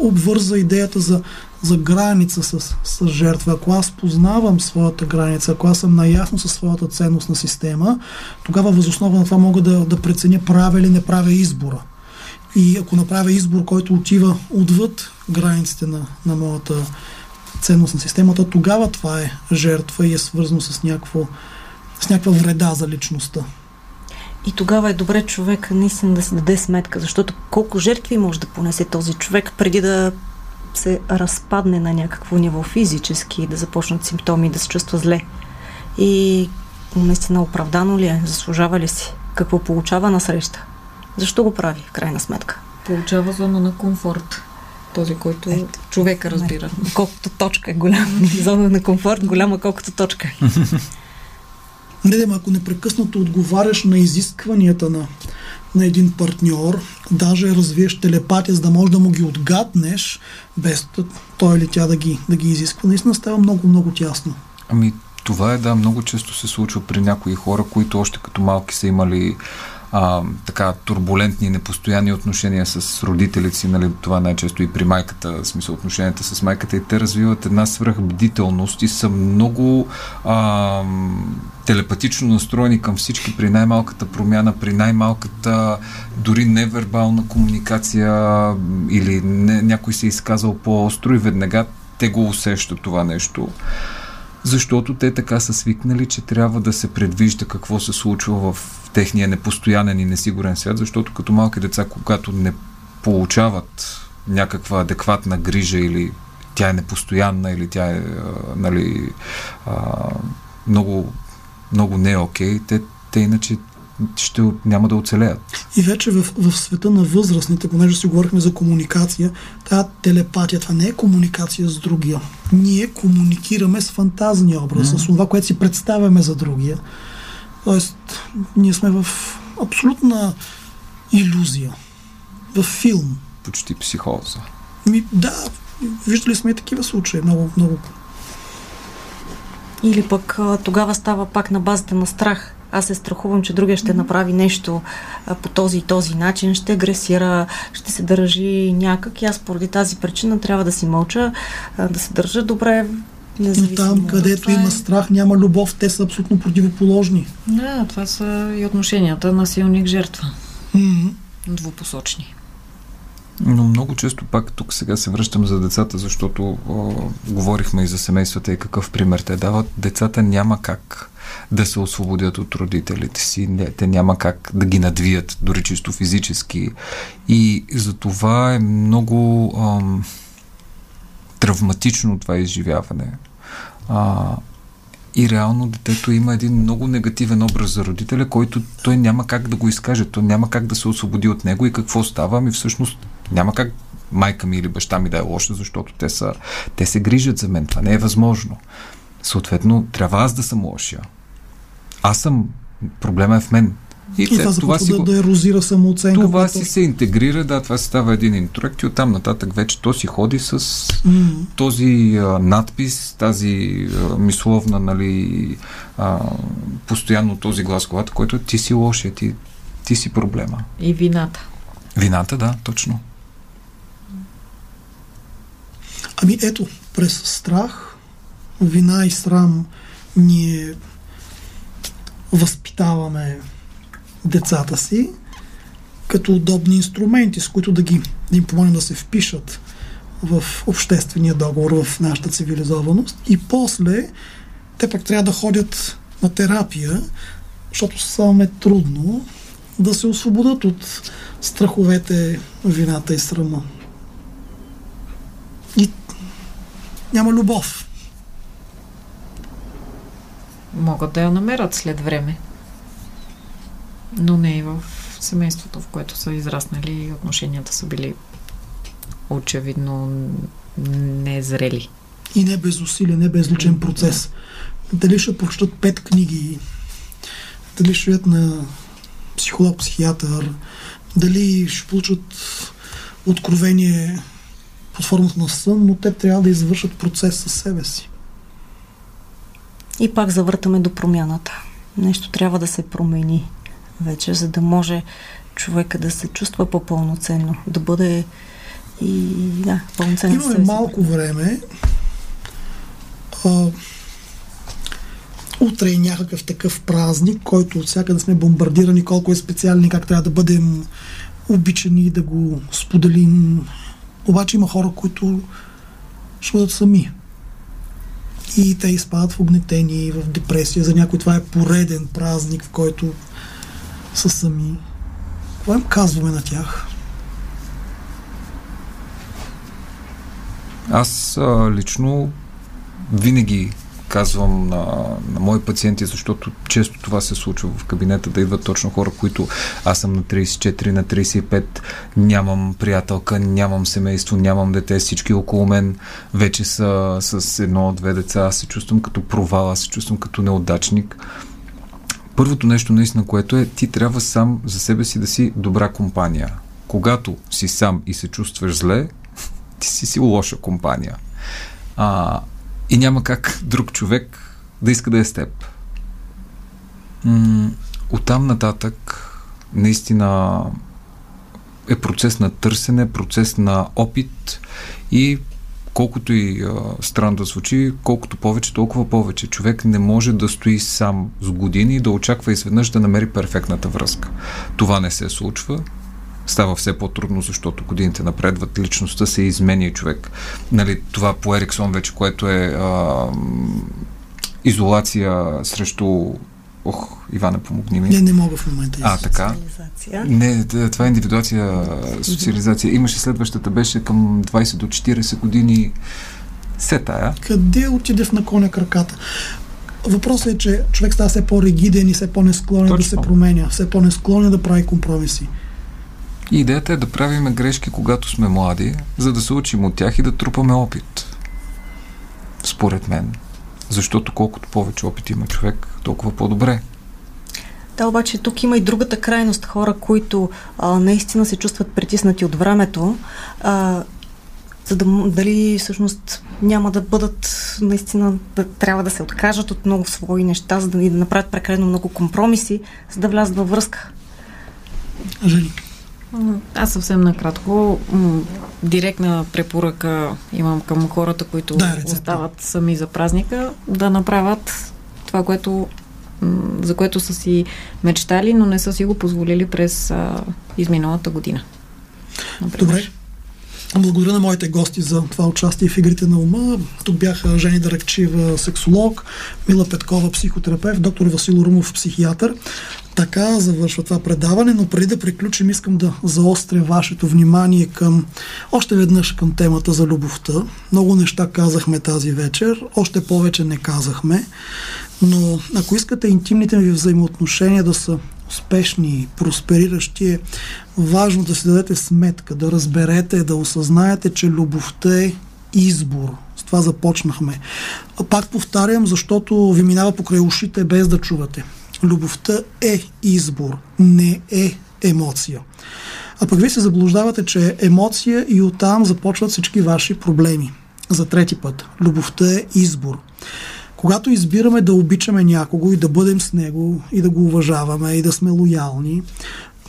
обвърза идеята за за граница с, с жертва. Ако аз познавам своята граница, ако аз съм наясно със своята ценностна система, тогава възоснова на това мога да, да преценя правя или не правя избора. И ако направя избор, който отива отвъд границите на, на моята ценностна система, то тогава това е жертва и е свързано с, някакво, с някаква вреда за личността. И тогава е добре човек наистина да си даде сметка, защото колко жертви може да понесе този човек преди да се разпадне на някакво ниво физически, да започнат симптоми, да се чувства зле. И наистина оправдано ли е? Заслужава ли си? Какво получава на среща? Защо го прави, в крайна сметка? Получава зона на комфорт. Този, който е, човека разбира. Не, колкото точка е голяма. [laughs] зона на комфорт, голяма колкото точка. [laughs] Не, ако непрекъснато отговаряш на изискванията на, на един партньор, даже развиеш телепатия, за да можеш да му ги отгаднеш, без той или тя да ги, да ги изисква, наистина става много, много тясно. Ами, това е, да, много често се случва при някои хора, които още като малки са имали а, така турбулентни, непостоянни отношения с родителите си, нали, това най-често и при майката, в смисъл отношенията с майката и те развиват една свръхбдителност и са много а, телепатично настроени към всички при най-малката промяна, при най-малката дори невербална комуникация или не, някой се е изказал по-остро и веднага те го усещат това нещо защото те така са свикнали, че трябва да се предвижда какво се случва в техния непостоянен и несигурен свят, защото като малки деца, когато не получават някаква адекватна грижа или тя е непостоянна или тя е нали, много, много не е окей, те, те иначе ще няма да оцелеят. И вече в, в света на възрастните, понеже си говорихме за комуникация, тази телепатия, това не е комуникация с другия. Ние комуникираме с фантазния образ, mm. с това, което си представяме за другия. Тоест, ние сме в абсолютна иллюзия. В филм. Почти психоза. Ми, да, виждали сме и такива случаи. Много, много. Или пък тогава става пак на базата на страх аз се страхувам, че другия ще направи нещо а, по този и този начин, ще агресира, ще се държи някак и аз поради тази причина трябва да си мълча, а, да се държа добре. Но там, където това има е... страх, няма любов, те са абсолютно противоположни. Да, това са и отношенията на силник жертва. Mm-hmm. Двупосочни. Но много често пак тук сега се връщам за децата, защото о, говорихме и за семействата и какъв пример те дават. Децата няма как да се освободят от родителите си. Не, те няма как да ги надвият, дори чисто физически. И за това е много ам, травматично това изживяване. А, и реално детето има един много негативен образ за родителя, който той няма как да го изкаже, той няма как да се освободи от него и какво става? Ами всъщност няма как майка ми или баща ми да е лоша, защото те, са, те се грижат за мен. Това не е възможно. Съответно, трябва аз да съм лошия. Аз съм, проблема е в мен. И, и това, това си да, го... да ерозира самооценка. Това си се интегрира, да, това си става един интроект и оттам нататък вече то си ходи с mm-hmm. този а, надпис, тази а, мисловна, нали, а, постоянно този глас колата, който ти си лошия, ти, ти си проблема. И вината. Вината, да, точно. Ами ето, през страх, вина и срам ние възпитаваме децата си като удобни инструменти, с които да, ги, да им помогнем да се впишат в обществения договор, в нашата цивилизованост. И после те пък трябва да ходят на терапия, защото само е трудно да се освободят от страховете, вината и срама. И няма любов могат да я намерят след време. Но не и в семейството, в което са израснали отношенията са били очевидно незрели. И не без усилие, не без личен процес. Дали ще прочитат пет книги, дали ще ядат на психолог, психиатър, дали ще получат откровение под формата на сън, но те трябва да извършат процес със себе си. И пак завъртаме до промяната. Нещо трябва да се промени вече, за да може човека да се чувства по-пълноценно, да бъде и да, пълноценно. Имаме малко време. А, утре е някакъв такъв празник, който от да сме бомбардирани, колко е специален как трябва да бъдем обичани и да го споделим. Обаче има хора, които ще бъдат сами и те изпадат в огнетение, в депресия. За някой това е пореден празник, в който са сами. Какво им казваме на тях? Аз а, лично винаги казвам на, на мои пациенти, защото често това се случва в кабинета, да идват точно хора, които аз съм на 34, на 35, нямам приятелка, нямам семейство, нямам дете, всички около мен вече са с едно-две деца, аз се чувствам като провал, аз се чувствам като неудачник. Първото нещо наистина, което е, ти трябва сам за себе си да си добра компания. Когато си сам и се чувстваш зле, ти си си лоша компания. А, и няма как друг човек да иска да е с теб. М- оттам нататък наистина е процес на търсене, процес на опит и колкото и а, странно да звучи, колкото повече, толкова повече. Човек не може да стои сам с години и да очаква изведнъж да намери перфектната връзка. Това не се случва става все по-трудно, защото годините напредват, личността се изменя и човек. Нали, това по Ериксон вече, което е а, изолация срещу Ох, Ивана, помогни ми. Не, не мога в момента. А, така. Не, това е индивидуация, социализация. Имаше следващата, беше към 20 до 40 години. Се тая. Къде отиде в наклоня краката? Въпросът е, че човек става все по-региден и все по-несклонен да се променя, все по-несклонен да прави компромиси. И идеята е да правиме грешки, когато сме млади, за да се учим от тях и да трупаме опит. Според мен. Защото колкото повече опит има човек, толкова по-добре. Да, обаче тук има и другата крайност. Хора, които а, наистина се чувстват притиснати от времето, а, за да дали всъщност няма да бъдат наистина, да, трябва да се откажат от много свои неща, за да ни да направят прекалено много компромиси, за да влязат във връзка. Жени. Аз съвсем накратко. Директна препоръка имам към хората, които да, остават сами за празника, да направят това, което за което са си мечтали, но не са си го позволили през а, изминалата година. Например. Добре. Благодаря на моите гости за това участие в Игрите на ума. Тук бяха Жени Даракчива, сексолог, Мила Петкова, психотерапевт, доктор Васил Румов, психиатър. Така завършва това предаване, но преди да приключим искам да заостря вашето внимание към още веднъж към темата за любовта. Много неща казахме тази вечер, още повече не казахме, но ако искате интимните ви взаимоотношения да са успешни проспериращи, е важно да си дадете сметка, да разберете, да осъзнаете, че любовта е избор. С това започнахме. Пак повтарям, защото ви минава покрай ушите без да чувате. Любовта е избор, не е емоция. А пък вие се заблуждавате, че е емоция и оттам започват всички ваши проблеми. За трети път. Любовта е избор. Когато избираме да обичаме някого и да бъдем с него и да го уважаваме и да сме лоялни,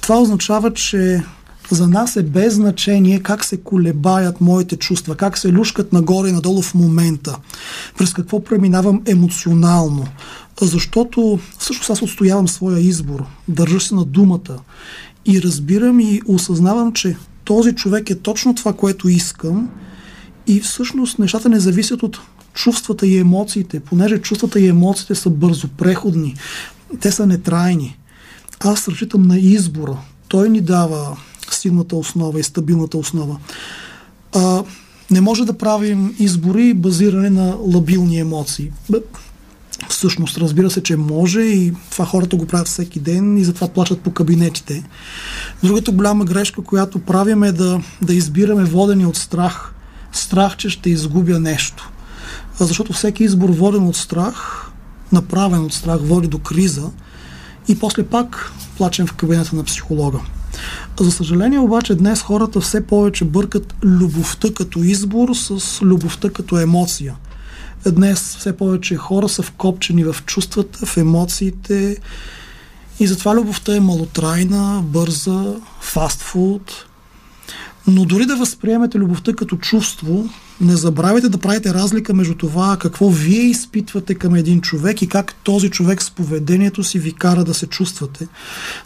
това означава, че за нас е без значение как се колебаят моите чувства, как се люшкат нагоре и надолу в момента, през какво преминавам емоционално, защото всъщност аз отстоявам своя избор, държа се на думата и разбирам и осъзнавам, че този човек е точно това, което искам и всъщност нещата не зависят от чувствата и емоциите, понеже чувствата и емоциите са бързо преходни, те са нетрайни. Аз разчитам на избора. Той ни дава силната основа и стабилната основа. А, не може да правим избори базирани на лабилни емоции. Всъщност, разбира се, че може и това хората го правят всеки ден и затова плачат по кабинетите. Другата голяма грешка, която правим е да, да избираме водени от страх. Страх, че ще изгубя нещо. Защото всеки избор воден от страх, направен от страх, води до криза и после пак плачем в кабинета на психолога. За съжаление обаче днес хората все повече бъркат любовта като избор с любовта като емоция – Днес все повече хора са вкопчени в чувствата, в емоциите и затова любовта е малотрайна, бърза, фастфуд. Но дори да възприемете любовта като чувство, не забравяйте да правите разлика между това какво вие изпитвате към един човек и как този човек с поведението си ви кара да се чувствате.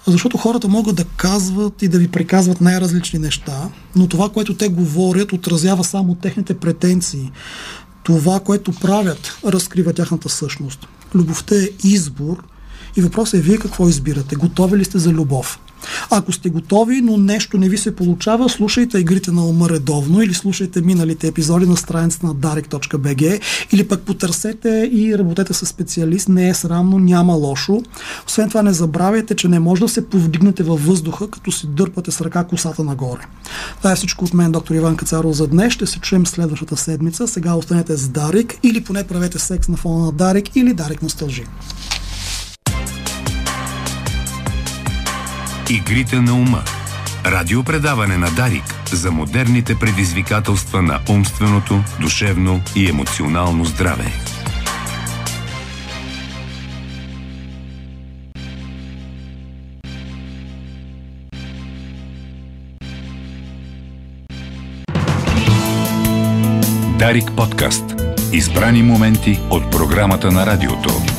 Защото хората могат да казват и да ви приказват най-различни неща, но това, което те говорят, отразява само техните претенции това, което правят, разкрива тяхната същност. Любовта е избор И въпросът е вие какво избирате? Готови ли сте за любов? Ако сте готови, но нещо не ви се получава, слушайте игрите на ума редовно или слушайте миналите епизоди на страницата на darek.bg или пък потърсете и работете с специалист. Не е срамно, няма лошо. Освен това не забравяйте, че не може да се повдигнете във въздуха, като си дърпате с ръка косата нагоре. Това е всичко от мен, доктор Иван Кацаров, за днес. Ще се чуем следващата седмица. Сега останете с Дарик или поне правете секс на фона на Дарик или Дарик носталжи. Игрите на ума. Радиопредаване на Дарик за модерните предизвикателства на умственото, душевно и емоционално здраве. Дарик подкаст. Избрани моменти от програмата на радиото.